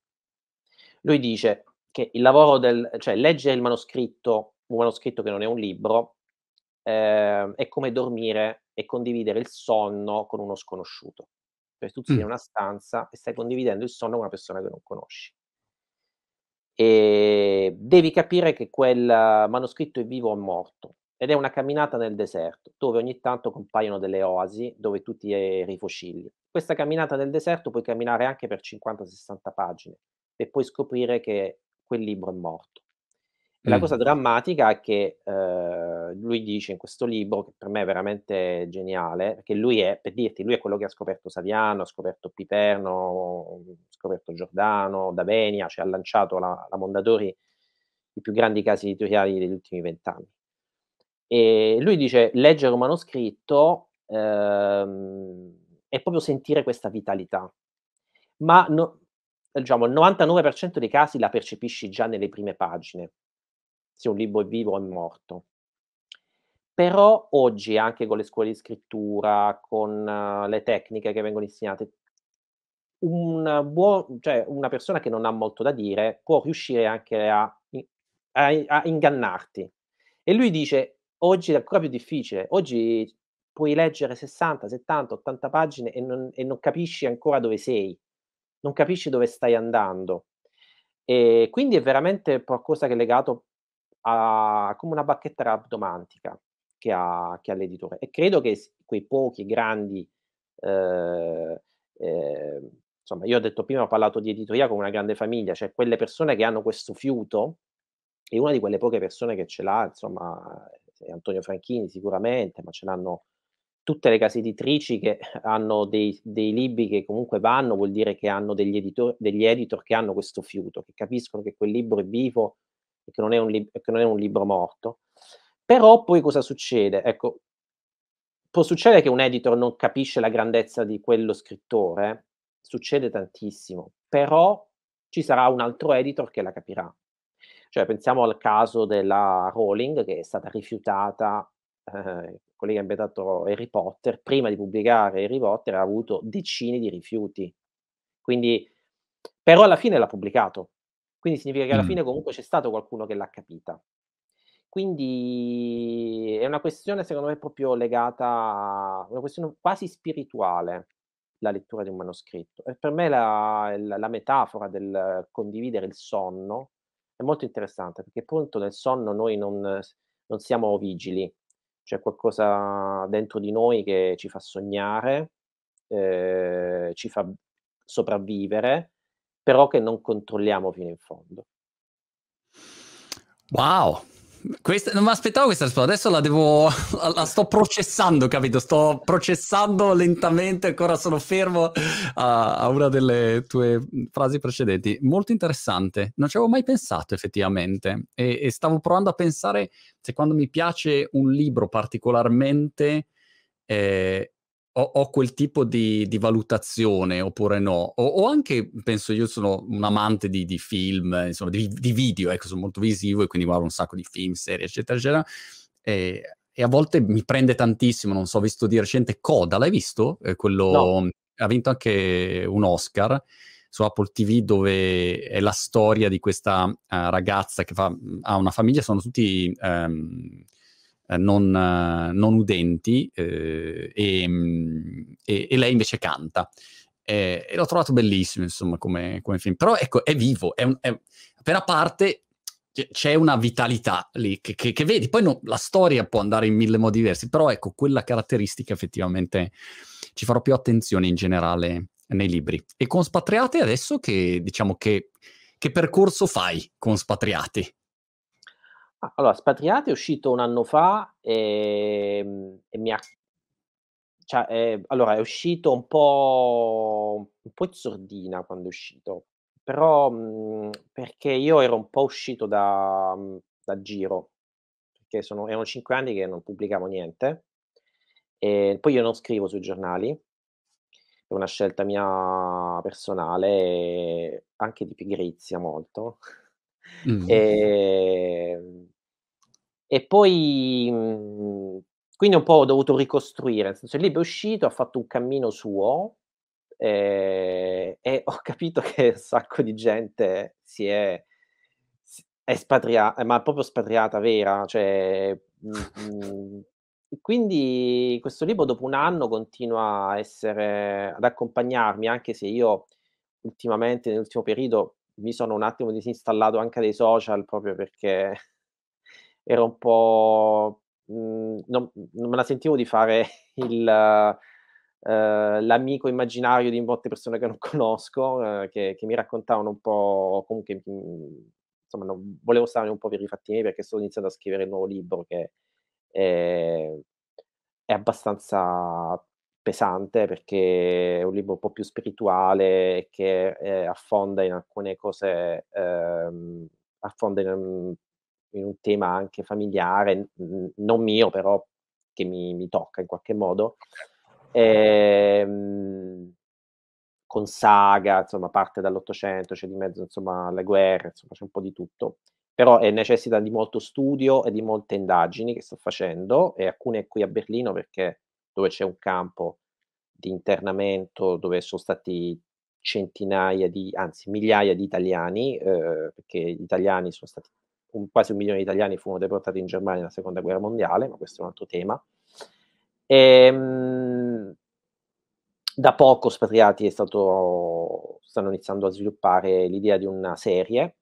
Lui dice che il lavoro del, cioè leggere il manoscritto, un manoscritto che non è un libro, eh, è come dormire e condividere il sonno con uno sconosciuto. Cioè tu sei in una stanza e stai condividendo il sonno con una persona che non conosci. E devi capire che quel manoscritto è vivo o morto ed è una camminata nel deserto dove ogni tanto compaiono delle oasi dove tu ti rifocilli. Questa camminata nel deserto puoi camminare anche per 50-60 pagine, e poi scoprire che quel libro è morto. E la Mh. cosa drammatica è che, ehm, lui dice in questo libro, che per me è veramente geniale, perché lui è per dirti, lui è quello che ha scoperto Saviano, ha scoperto Piperno, ha scoperto Giordano, D'Avenia, cioè ha lanciato la la Mondadori, i più grandi casi editoriali degli ultimi 20 anni. E lui dice: "Leggere un manoscritto, ehm, è proprio sentire questa vitalità, ma no diciamo il 99% dei casi la percepisci già nelle prime pagine, se un libro è vivo o è morto. Però oggi, anche con le scuole di scrittura, con le tecniche che vengono insegnate un buo cioè una persona che non ha molto da dire, può riuscire anche a a a ingannarti. E lui dice: "Oggi è ancora più difficile. Oggi puoi leggere 60, 70, 80 pagine e non e non capisci ancora dove sei, non capisci dove stai andando". E quindi è veramente qualcosa che è legato a come una bacchetta rabdomantica che ha che ha l'editore. E credo che quei pochi grandi, ehm, ehm, insomma io ho detto prima ho parlato di editoria come una grande famiglia, cioè quelle persone che hanno questo fiuto, e una di quelle poche persone che ce l'ha insomma è Antonio Franchini sicuramente, ma ce l'hanno tutte le case editrici che hanno dei dei libri che comunque vanno, vuol dire che hanno degli editor degli editor che hanno questo fiuto, che capiscono che quel libro è vivo e che non è un lib che non è un libro morto. Però poi cosa succede? Ecco può succedere che un editor non capisce la grandezza di quello scrittore, succede tantissimo, però ci sarà un altro editor che la capirà. Cioè pensiamo al caso della Rowling che è stata rifiutata, ehm, quelli che ha ambientato Harry Potter, prima di pubblicare Harry Potter ha avuto decine di rifiuti. Quindi però alla fine l'ha pubblicato. Quindi significa che alla fine comunque c'è stato qualcuno che l'ha capita. Quindi è una questione secondo me proprio legata a una questione quasi spirituale, la lettura di un manoscritto. E per me la il la metafora del condividere il sonno è molto interessante, perché appunto nel sonno noi non non siamo vigili, c'è qualcosa dentro di noi che ci fa sognare, ehm, ci fa sopravvivere, però che non controlliamo fino in fondo. Wow! Questa non m'aspettavo questa risposta, adesso la devo la sto processando, capito, sto processando lentamente, ancora sono fermo a a una delle tue, frasi precedenti. Molto interessante, non ci avevo mai pensato effettivamente e e stavo provando a pensare se quando mi piace un libro particolarmente, ehm, ho ho quel tipo di di valutazione oppure no. O o anche penso io sono un amante di di film, insomma di di video, ecco, son molto visivo e quindi guardo un sacco di film, serie, eccetera, eccetera, ehm, e a volte mi prende tantissimo, non so, ho visto di recente Coda, l'hai visto? No. quello ha vinto anche un Oscar su Apple TV dove è la storia di questa, uhm, ragazza che fa ha una famiglia, sono tutti, ehm, non non udenti, uhm, ehm, e e lei invece canta. Ehm, e l'ho trovato bellissimo insomma come come film. Però ecco, è vivo, è un è appena parte c'è una vitalità lì che che che vedi. Poi no la storia può andare in 1000 modi diversi, però ecco quella caratteristica effettivamente ci farò più attenzione in generale nei libri. E con Spatriati adesso che diciamo che che percorso fai con Spatriati? Ah, allora Spatriati è uscito 1 anno fa, ehm, e mi ha cioè, ehm, allora è uscito un po' un po' in sordina quando è uscito, però, mhmm, perché io ero un po' uscito da mhmm, da giro, perché sono erano 5 anni che non pubblicavo niente, e poi io non scrivo sui giornali, è una scelta mia personale e anche di pigrizia molto. Mh. Ehm, e poi, mhmm, quindi un po' ho dovuto ricostruire, nel senso il libro è uscito, ha fatto un cammino suo, ehm, e ho capito che un sacco di gente si è è espatria ma proprio espatriata vera, cioè, mh-mh, e quindi questo libro dopo 1 anno continua a essere ad accompagnarmi, anche se io ultimamente, nell'ultimo periodo, mi sono un attimo disinstallato anche dai social proprio perché ero un po' mhmm, non non me la sentivo di fare il eh, l'amico immaginario di molte persone che non conosco, eh, che, che, mi raccontavano un po', comunque, insomma, non, volevo stare un po' per i fatti miei perché sto iniziando a scrivere il nuovo libro che è, è abbastanza pesante perché è un libro un po' più spirituale che eh, affonda in alcune cose, ehm, affonda in, in, un tema anche familiare, non mio però che mi, mi, tocca in qualche modo. Ehm, con saga, insomma, parte dall'Ottocento, c'è di mezzo, insomma, le guerre, insomma, c'è un po' di tutto. Però eh, necessita di molto studio e di molte indagini che sto facendo, e alcune qui a Berlino perché dove c'è un campo di internamento dove sono stati centinaia di, anzi migliaia di italiani, eh, perché gli italiani sono stati, un, quasi un milione di italiani furono deportati in Germania nella seconda guerra mondiale, ma questo è un altro tema. E, ehm, da poco Spatriati stato, stanno iniziando a sviluppare l'idea di una serie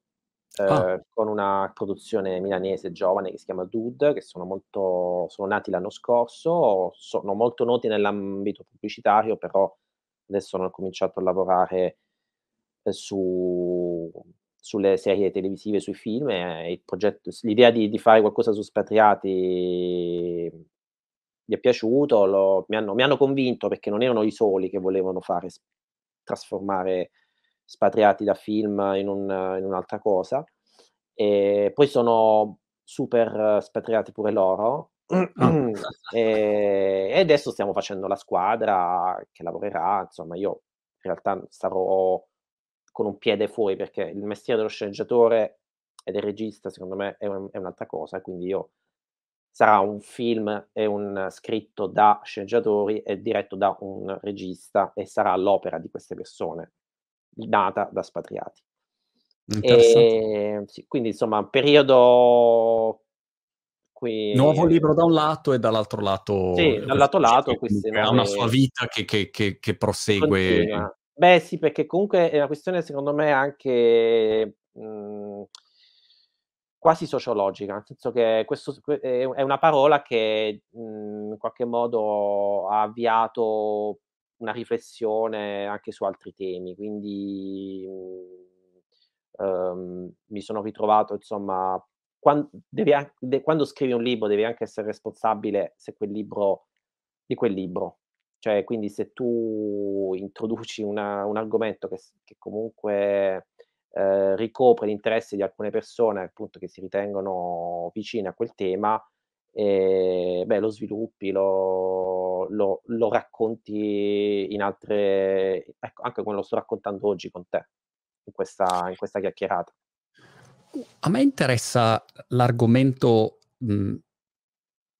ah. eh, con una produzione milanese giovane che si chiama Dude, che sono, molto, sono nati l'anno scorso, sono molto noti nell'ambito pubblicitario, però adesso hanno cominciato a lavorare eh, su, sulle serie televisive, sui film, e progetto, l'idea di, di, fare qualcosa su Spatriati gli è piaciuto, lo, mi, hanno, mi, hanno, convinto perché non erano i soli che volevano fare, trasformare spatriati da film in, un, in un'altra cosa. E poi sono super spatriati pure loro. Oh. e, e, adesso stiamo facendo la squadra che lavorerà. Insomma, io in realtà starò con un piede fuori perché il mestiere dello sceneggiatore e del regista, secondo me, è, un, è un'altra cosa. Quindi io sarà un film e un scritto da sceneggiatori e diretto da un regista e sarà l'opera di queste persone nata da spatriati. E, sì, quindi insomma, periodo qui... Nuovo libro da un lato e dall'altro lato... Sì, dal lato lato ha una sua vita che, che, che, che prosegue. Continua. Beh sì, perché comunque è una questione secondo me anche mh, mhmm, quasi sociologica, nel senso che questo è una parola che mh, mhmm, in qualche modo ha avviato una riflessione anche su altri temi, quindi um, mi sono ritrovato, insomma, quando, anche, de, quando, scrivi un libro devi anche essere responsabile se quel libro, di quel libro. Cioè, quindi se tu introduci una, un argomento che, che comunque eh, ricopre l'interesse di alcune persone appunto che si ritengono vicine a quel tema, e, beh, lo sviluppi, lo, lo, lo, racconti in altre, ecco, anche come lo sto raccontando oggi con te, in questa, in questa chiacchierata. A me interessa l'argomento, mh,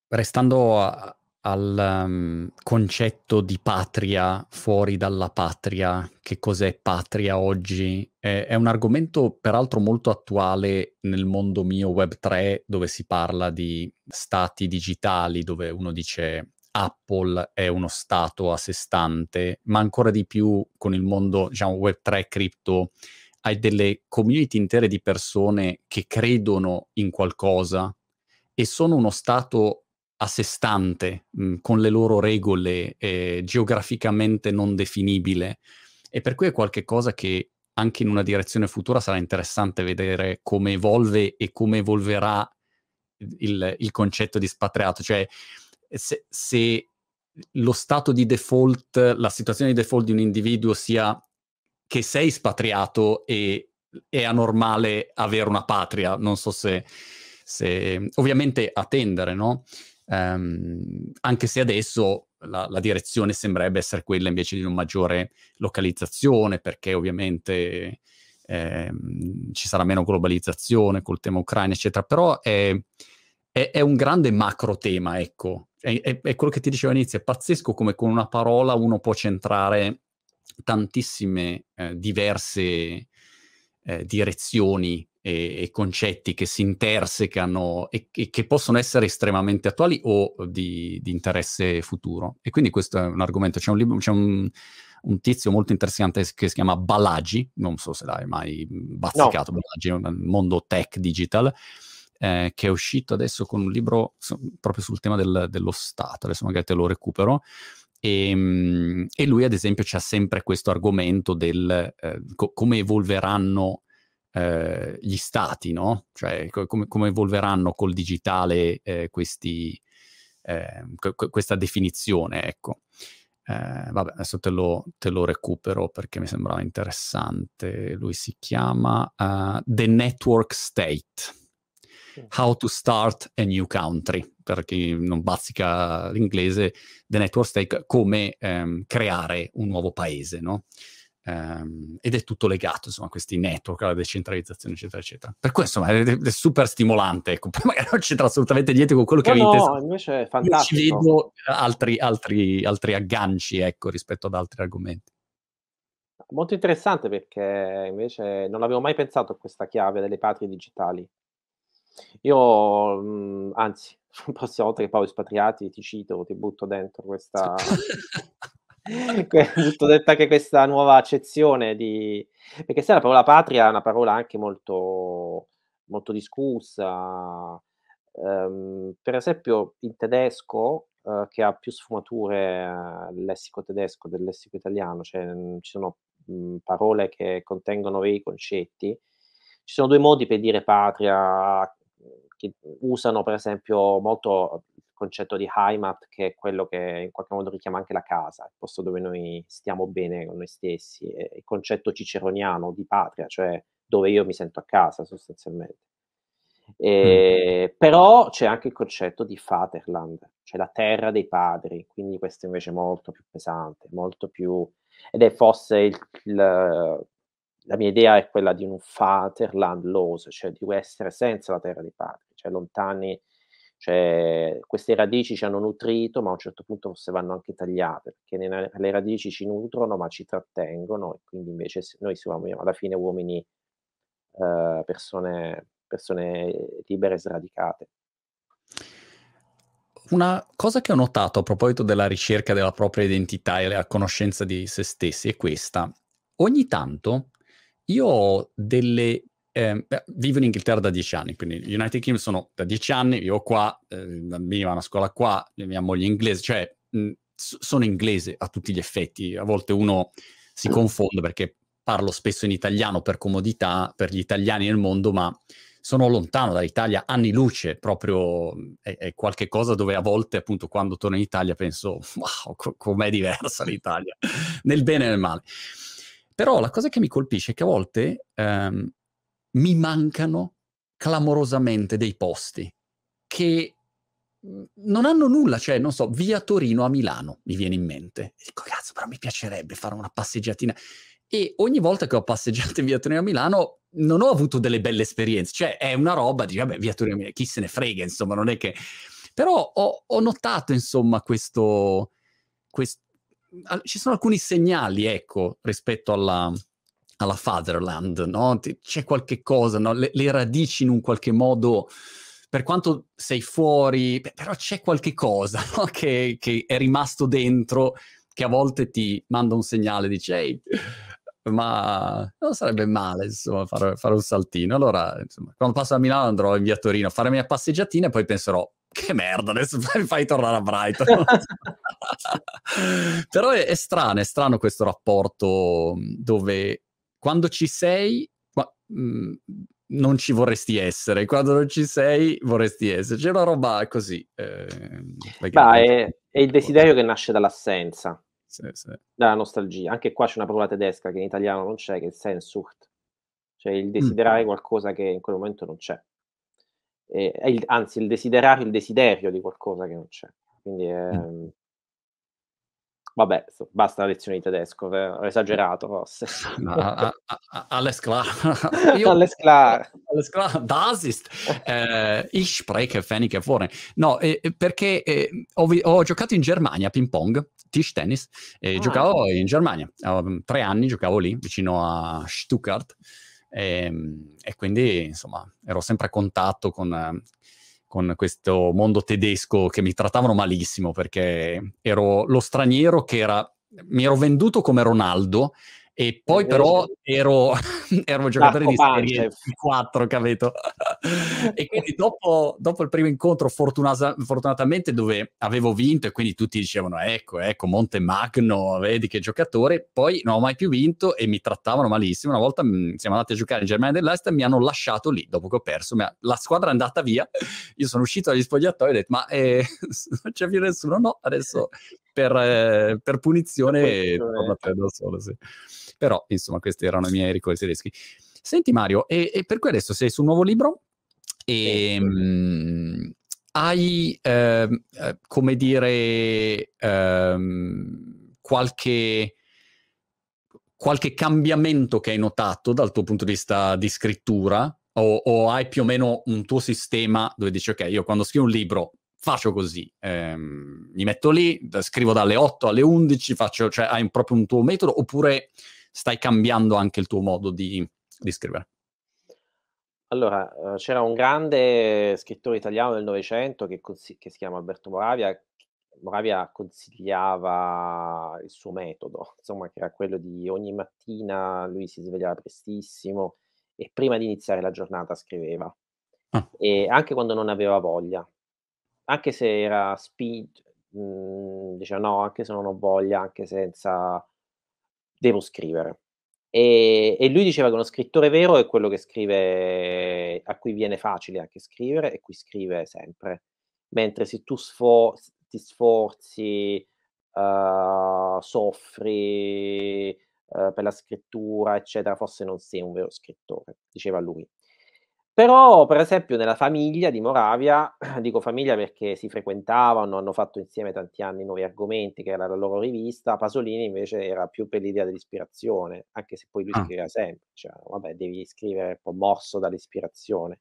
restando a, al um, concetto di patria fuori dalla patria, che cos'è patria oggi, è, è, un argomento peraltro molto attuale nel mondo mio Web3, dove si parla di stati digitali, dove uno dice Apple è uno stato a sé stante, ma ancora di più con il mondo diciamo, Web3 cripto. Hai delle community intere di persone che credono in qualcosa e sono uno stato a sé stante, mh, mm, con le loro regole, eh, geograficamente non definibile. E per cui è qualcosa che anche in una direzione futura sarà interessante vedere come evolve e come evolverà il, il concetto di spatriato. Cioè, se, se, lo stato di default, la situazione di default di un individuo sia che sei spatriato e è anormale avere una patria, non so se, se ovviamente attendere, no? Um, anche se adesso la, la, direzione sembrerebbe essere quella invece di una maggiore localizzazione, perché ovviamente eh, ci sarà meno globalizzazione col tema ucraino, eccetera, però è, è, è un grande macro tema, ecco. È, è, quello che ti dicevo all'inizio, è pazzesco come con una parola uno può centrare tantissime eh, diverse eh, direzioni e, e, concetti che si intersecano e, e, che possono essere estremamente attuali o di, di, interesse futuro. E quindi questo è un argomento. C'è un, libro, c'è un, un tizio molto interessante che si chiama Balagi, non so se l'hai mai bazzicato, no. Balagi, mondo tech digital, eh, che è uscito adesso con un libro so, proprio sul tema del, dello Stato, adesso magari te lo recupero, E, ehm, e, lui, ad esempio, c'ha sempre questo argomento del eh, co- come evolveranno eh, gli stati, no? Cioè, co- come, come, evolveranno col digitale eh, questi, eh, co- questa definizione, ecco. Eh, vabbè, adesso te lo, te lo, recupero perché mi sembrava interessante. Lui si chiama uh, The Network State. How to Start a New Country, per chi non bazzica l'inglese, The Network State, come um, creare un nuovo paese, no? Um, ed è tutto legato insomma a questi network, alla decentralizzazione eccetera eccetera. Per cui insomma è, è super stimolante ecco. poi magari non c'entra assolutamente niente con quello che no, avete no, invece è fantastico Io ci vedo altri, altri, altri agganci ecco rispetto ad altri argomenti. Molto interessante perché invece non avevo mai pensato a questa chiave delle patrie digitali. Io mh, anzi la prossima volta che parlo di spatriati ti cito ti butto dentro questa Giusto detta anche questa nuova accezione di perché sai la parola patria è una parola anche molto molto discussa. Ehm, per esempio in tedesco, uhm, che ha più sfumature il lessico tedesco del lessico italiano, cioè, mhmm, ci sono, mhmm, parole che contengono veri concetti. Ci sono 2 modi per dire patria, che usano per esempio molto concetto di Heimat, che è quello che in qualche modo richiama anche la casa, il posto dove noi stiamo bene con noi stessi, e il concetto ciceroniano di patria, cioè dove io mi sento a casa sostanzialmente. E, mm. Però c'è anche il concetto di Vaterland, cioè la terra dei padri, quindi questo invece è molto più pesante, molto più... ed è forse il, il, la mia idea è quella di un Vaterland loose, cioè di essere senza la terra dei padri, cioè lontani cioè, queste radici ci hanno nutrito, ma a un certo punto forse vanno anche tagliate, perché le radici ci nutrono, ma ci trattengono, e quindi invece noi siamo alla fine uomini, eh, persone, persone libere e sradicate. Una cosa che ho notato a proposito della ricerca della propria identità e la conoscenza di se stessi è questa. Ogni tanto io ho delle eh, vivo in Inghilterra da dieci anni, quindi United Kingdom sono da dieci anni, io qua, eh, bambini vanno a scuola qua, mia moglie è inglese, cioè mh, sono inglese a tutti gli effetti. A volte uno si confonde perché parlo spesso in italiano per comodità per gli italiani nel mondo, ma sono lontano dall'Italia, anni luce, proprio è, è qualche cosa dove a volte, appunto, quando torno in Italia penso, wow, co- com'è diversa l'Italia, nel bene e nel male. Però la cosa che mi colpisce è che a volte ehm, mi mancano clamorosamente dei posti che mhmm, non hanno nulla, cioè, non so, via Torino a Milano mi viene in mente. E dico, cazzo, però mi piacerebbe fare una passeggiatina. E ogni volta che ho passeggiato in via Torino a Milano non ho avuto delle belle esperienze, cioè è una roba di, vabbè, via Torino a Milano, chi se ne frega, insomma, non è che... Però ho, ho notato, insomma, questo, questo... Ci sono alcuni segnali, ecco, rispetto alla, alla fatherland, no? C'è qualche cosa, no? le, le, radici in un qualche modo, per quanto sei fuori, però c'è qualche cosa no? che, che, è rimasto dentro, che a volte ti manda un segnale, dice, ehi, ma non sarebbe male, insomma, fare, fare un saltino. Allora, insomma, quando passo a Milano andrò in via Torino a fare la mia passeggiatina e poi penserò, che merda, adesso mi fai tornare a Brighton. Però è, è, strano, è strano questo rapporto dove quando ci sei, ma, mh, mm, non ci vorresti essere, quando non ci sei vorresti essere. C'è una roba così. Eh, Bah, è, è, il desiderio che nasce dall'assenza, sì, sì. dalla nostalgia. Anche qua c'è una parola tedesca che in italiano non c'è, che è Sehnsucht, cioè il desiderare mm. qualcosa che in quel momento non c'è. E, il, anzi, il desiderare il desiderio di qualcosa che non c'è. Quindi è, mm. Vabbè, basta la lezione di tedesco, ho esagerato forse. alles klar. alles klar. Alles klar, das ist. Eh, ich spreche wenige Worte. No, eh, perché eh, ho, ho, giocato in Germania a ping pong, tisch tennis, e ah. giocavo in Germania. Ho, tre anni giocavo lì, vicino a Stuttgart. E, ehm, e, quindi, insomma, ero sempre a contatto con con questo mondo tedesco che mi trattavano malissimo perché ero lo straniero che era, mi ero venduto come Ronaldo E poi Invece però ero, ero un giocatore di serie Pancev. 4, capito? e quindi dopo, dopo il primo incontro, fortunasa- fortunatamente, dove avevo vinto e quindi tutti dicevano ecco, ecco, Monte Magno, vedi che giocatore, poi non ho mai più vinto e mi trattavano malissimo. Una volta mh, siamo andati a giocare in Germania dell'Est e mi hanno lasciato lì dopo che ho perso. La squadra è andata via, io sono uscito dagli spogliatoi e ho detto ma eh, non c'è più nessuno, no, adesso per, eh, per punizione Per punizione. torno a te da solo, sì. Però, insomma, questi erano i miei ricordi tedeschi. Senti Mario, e, e per cui adesso sei sul nuovo libro e Sì. mm, hai, ehm, eh, come dire, ehm, qualche, qualche cambiamento che hai notato dal tuo punto di vista di scrittura o, o hai più o meno un tuo sistema dove dici ok, io quando scrivo un libro faccio così, ehm, mi metto lì, scrivo dalle 8 alle 11, faccio, cioè hai un- proprio un tuo metodo oppure stai cambiando anche il tuo modo di, di scrivere? Allora, uhm, c'era un grande scrittore italiano del Novecento che consi che si chiama Alberto Moravia. Moravia consigliava il suo metodo, insomma, che era quello di ogni mattina lui si svegliava prestissimo e prima di iniziare la giornata scriveva. Ah. E anche quando non aveva voglia, anche se era spi mhmm, diceva: "No, anche se non ho voglia, anche senza devo scrivere". E e lui diceva che uno scrittore vero è quello che scrive a cui viene facile anche scrivere e cui scrive sempre. Mentre se tu sfo s ti sforzi, uhm, soffri, uhm, per la scrittura, eccetera, forse non sei un vero scrittore, diceva lui. Però, per esempio, nella famiglia di Moravia, dico famiglia perché si frequentavano, hanno fatto insieme tanti anni Nuovi Argomenti, che era la loro rivista, Pasolini invece era più per l'idea dell'ispirazione, anche se poi lui Ah. scriveva sempre, diceva: "Vabbè, devi scrivere un po' mosso dall'ispirazione".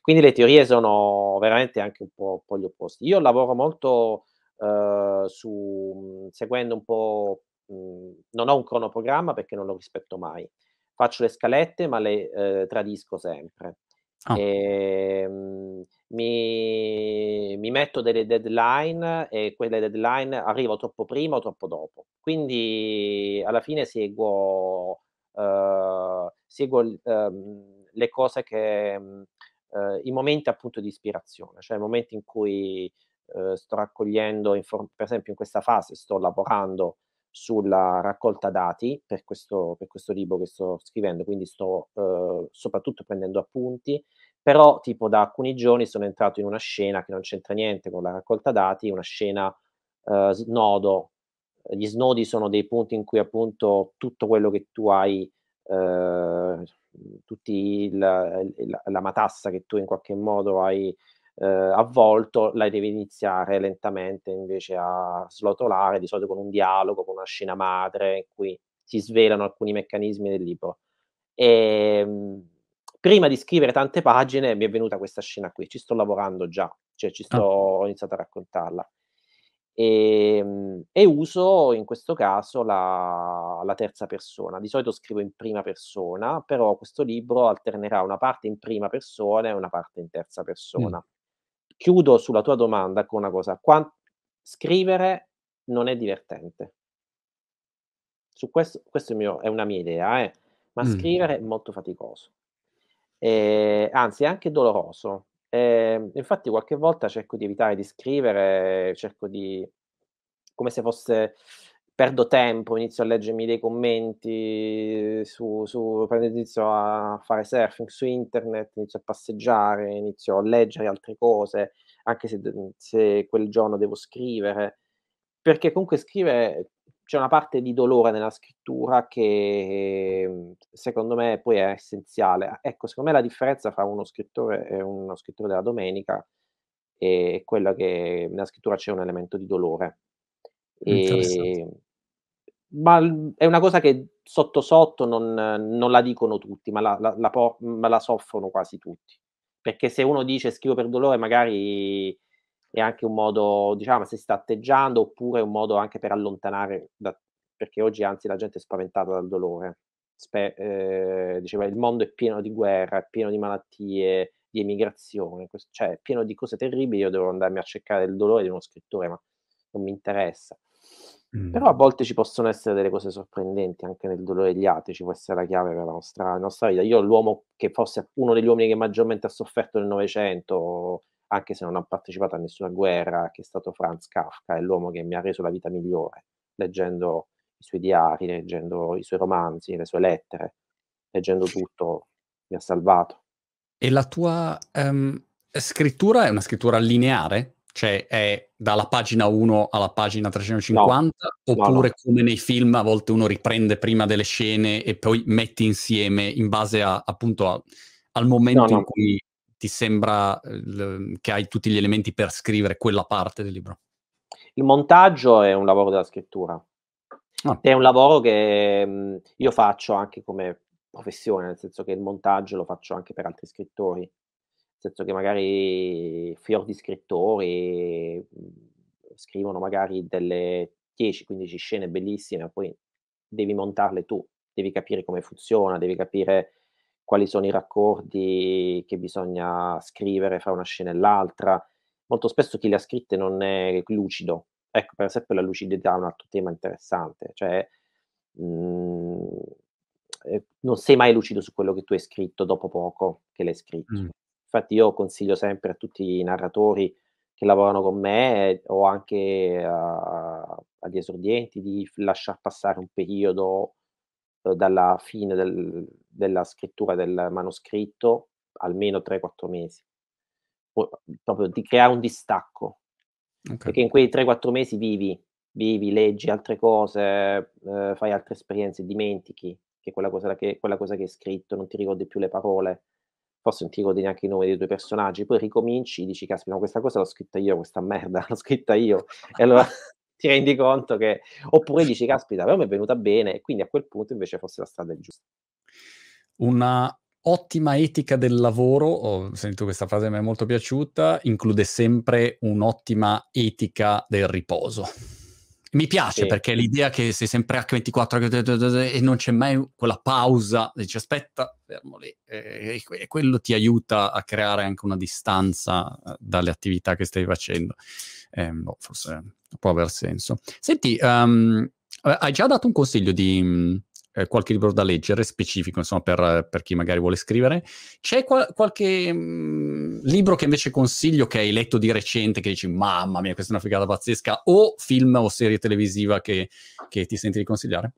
Quindi le teorie sono veramente anche un po' un po' gli opposti. Io lavoro molto, uhm, su mhmm, seguendo un po' mhmm, non ho un cronoprogramma perché non lo rispetto mai. Faccio le scalette, ma le, ehm, tradisco sempre. Ah. Ehm, mi mi metto delle deadline e quelle deadline arrivo troppo prima o troppo dopo. Quindi alla fine seguo, uhm, seguo uhm, le cose che uhm, i momenti appunto di ispirazione, cioè i momenti in cui, uhm, sto raccogliendo infor per esempio in questa fase sto lavorando sulla raccolta dati per questo per questo libro che sto scrivendo, quindi sto, uhm, soprattutto prendendo appunti, però tipo da alcuni giorni sono entrato in una scena che non c'entra niente con la raccolta dati, una scena, uhm, snodo. Gli snodi sono dei punti in cui appunto tutto quello che tu hai, uhm, tutti il la la matassa che tu in qualche modo hai, uhm, avvolto, la devi iniziare lentamente invece a slotolare, di solito con un dialogo, con una scena madre in cui si svelano alcuni meccanismi del libro. Ehm, prima di scrivere tante pagine mi è venuta questa scena qui, ci sto lavorando già, cioè ci sto Ah. ho iniziato a raccontarla. Ehm, e uso in questo caso la la terza persona. Di solito scrivo in prima persona, però questo libro alternerà una parte in prima persona e una parte in terza Mh. persona. Chiudo sulla tua domanda con una cosa: quan scrivere non è divertente. Su questo questo è mio è una mia idea eh, ma Mh. scrivere è molto faticoso. Ehm, anzi è anche doloroso. Ehm, infatti qualche volta cerco di evitare di scrivere, cerco di come se fosse perdo tempo, inizio a leggermi dei commenti su su inizio a fare surfing su internet, inizio a passeggiare, inizio a leggere altre cose, anche se mhmm, se quel giorno devo scrivere, perché comunque scrivere c'è una parte di dolore nella scrittura che, mhmm, secondo me poi è essenziale. Ecco, secondo me la differenza fra uno scrittore e uno scrittore della domenica è quella che nella scrittura c'è un elemento di dolore. Interessante. Ehm, ma l è una cosa che sotto sotto non non la dicono tutti, ma la la la po ma la soffrono quasi tutti. Perché se uno dice: "Scrivo per dolore", magari è anche un modo diciamo, si sta atteggiando, oppure è un modo anche per allontanare da perché oggi anzi la gente è spaventata dal dolore. Spe ehm, diceva: "Il mondo è pieno di guerra, è pieno di malattie, di emigrazione, cioè è pieno di cose terribili, io devo andarmi a cercare il dolore di uno scrittore, ma non mi interessa". Però a volte ci possono essere delle cose sorprendenti, anche nel dolore degli altri ci può essere la chiave per la nostra la nostra vita. Io l'uomo che forse uno degli uomini che maggiormente ha sofferto nel Novecento, anche se non ha partecipato a nessuna guerra, che è stato Franz Kafka, è l'uomo che mi ha reso la vita migliore, leggendo i suoi diari, leggendo i suoi romanzi, le sue lettere, leggendo tutto, mi ha salvato. E la tua, ehm, scrittura è una scrittura lineare? Cioè è dalla pagina 1 alla pagina No. 350 No, no. oppure come nei film a volte uno riprende prima delle scene e poi metti insieme in base a appunto a al No, momento in no. cui ti sembra, l che hai tutti gli elementi per scrivere quella parte del libro? Il montaggio è un lavoro della scrittura. Ah. È un lavoro che, mhmm, io faccio anche come professione, nel senso che il montaggio lo faccio anche per altri scrittori. Senso che magari fior di scrittori, mhmm, scrivono magari delle 10, 15 scene bellissime, poi devi montarle tu, devi capire come funziona, devi capire quali sono i raccordi che bisogna scrivere fra una scena e l'altra. Molto spesso chi le ha scritte non è lucido. Ecco, per esempio la lucidità è un altro tema interessante, cioè, mhmm, ehm, non sei mai lucido su quello che tu hai scritto dopo poco che l'hai scritto. Mh. Infatti io consiglio sempre a tutti i narratori che lavorano con me o anche a agli esordienti di lasciar passare un periodo, uhm, dalla fine del della scrittura del manoscritto, almeno 3, 4 mesi. Po proprio di creare un distacco. Okay. Perché in quei 3, 4 mesi vivi, vivi, leggi altre cose, uhm, fai altre esperienze, dimentichi che quella cosa che quella cosa che hai scritto, non ti ricordi più le parole, forse non ti ricordi neanche i nomi dei tuoi personaggi, poi ricominci, dici: "Caspita, ma questa cosa l'ho scritta io, questa merda l'ho scritta io." E allora ti rendi conto che oppure dici: "Caspita, però m'è venuta bene." E quindi a quel punto invece forse la strada è giusta. Una ottima etica del lavoro, ho sentito questa frase mi è molto piaciuta, include sempre un'ottima etica del riposo. Mi piace Sì. perché l'idea che sei sempre H24 e non c'è mai quella pausa, dici: "Aspetta, fermo lì." E que quello ti aiuta a creare anche una distanza, uhm, dalle attività che stai facendo. Ehm, boh, forse può aver senso. Senti, ha hai già dato un consiglio di, ehm, qualche libro da leggere specifico, insomma, per per chi magari vuole scrivere? C'è qua qualche, mhmm, libro che invece consiglio che hai letto di recente che dici: "Mamma mia, questa è una figata pazzesca", o film o serie televisiva che che ti senti di consigliare?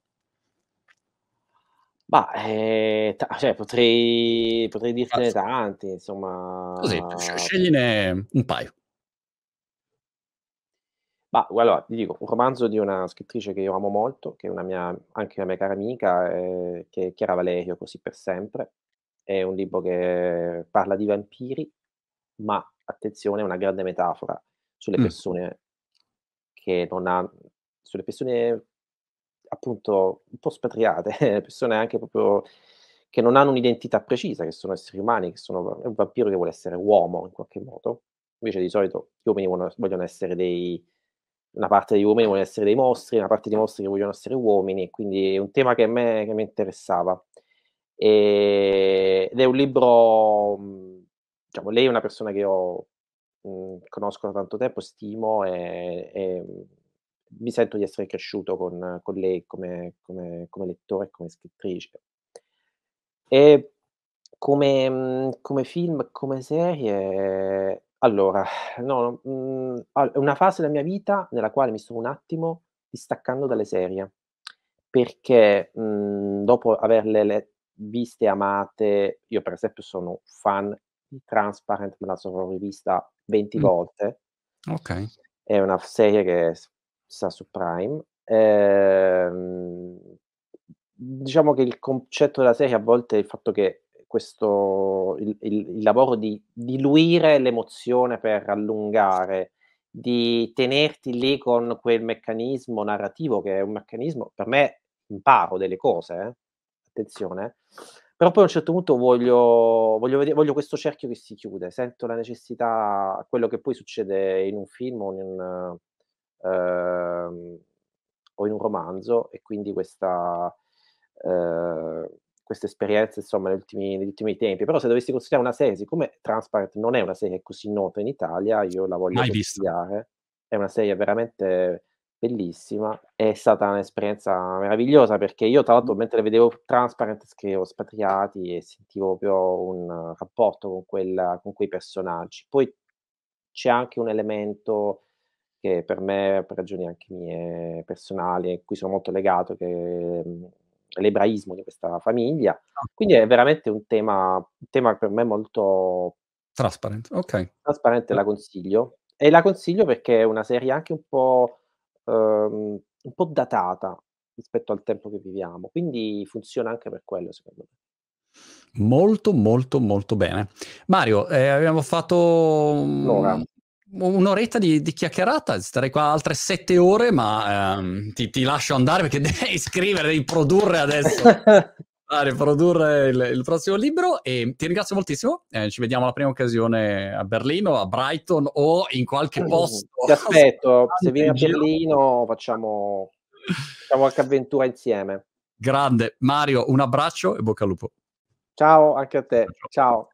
Mah, ehm, ta cioè potrei potrei dirtene tanti, Così, insomma sc scegliene un paio. Mah, guarda, ti dico, un romanzo di una scrittrice che io amo molto, che è una mia anche una mia cara amica, ehm, che è Chiara Valerio, Così per sempre. È un libro che parla di vampiri, ma attenzione, è una grande metafora sulle Mh. persone che non han sulle persone appunto un po' spatriate, persone anche proprio che non hanno un'identità precisa, che sono esseri umani, che sono è un vampiro che vuole essere uomo in qualche modo. Invece di solito gli uomini vogliono vogliono essere dei una parte degli uomini vuole essere dei mostri, una parte dei mostri che vogliono essere uomini, e quindi è un tema che a me che mi interessava. Ehm, ed è un libro mhmm, diciamo lei è una persona che io, mhmm, conosco da tanto tempo, stimo e e, mhmm, mi sento di essere cresciuto con con lei come come come lettore e come scrittrice. E come come film, come serie allora, no, mhmm, al una fase della mia vita nella quale mi sto un attimo distaccando dalle serie, perché, mhmm, dopo averle le viste amate io per esempio sono fan di Transparent, me la sono rivista 20 Mh. volte. Okay. È una f serie che s sta su Prime. Ehm, diciamo che il concetto della serie a volte è il fatto che questo il il il lavoro di diluire l'emozione per allungare, di tenerti lì con quel meccanismo narrativo che è un meccanismo per me imparo delle cose eh, attenzione, però poi a un certo punto voglio voglio vede voglio questo cerchio che si chiude, sento la necessità quello che poi succede in un film o in un ehm, o in un romanzo e quindi questa ehm, questa esperienza insomma negli ultimi negli ultimi tempi. Però se dovessi consigliare una serie, siccome Transparent non è una serie così nota in Italia, io la voglio Mai consigliare. È una serie veramente Bellissima. È stata un'esperienza meravigliosa perché io tra l'altro mentre vedevo Transparent scrivevo Spatriati e sentivo proprio un rapporto con quel con quei personaggi. Poi c'è anche un elemento che per me, per ragioni anche mie personali, a cui sono molto legato, che, mhmm, l'ebraismo di questa famiglia. Ah. Quindi è veramente un tema un tema per me molto Transparent, okay. Transparent la consiglio. E la consiglio perché è una serie anche un po', uhm, un po' datata rispetto al tempo che viviamo, quindi funziona anche per quello secondo me. Molto, molto, molto bene. Mario, ehm, abbiamo fatto, L'ora. Un'oretta di di chiacchierata, starei qua altre 7 ore, ma, ehm, ti ti lascio andare perché devi scrivere, devi produrre adesso ah, riprodurre il il prossimo libro e ti ringrazio moltissimo. Ehm, ci vediamo alla prima occasione a Berlino, a Brighton o in qualche posto Ti aspetto, se vieni a. Berlino facciamo facciamo qualche avventura insieme. Grande. Mario, un abbraccio e bocca al lupo. Ciao, anche a te. Cia ciao. Ciao.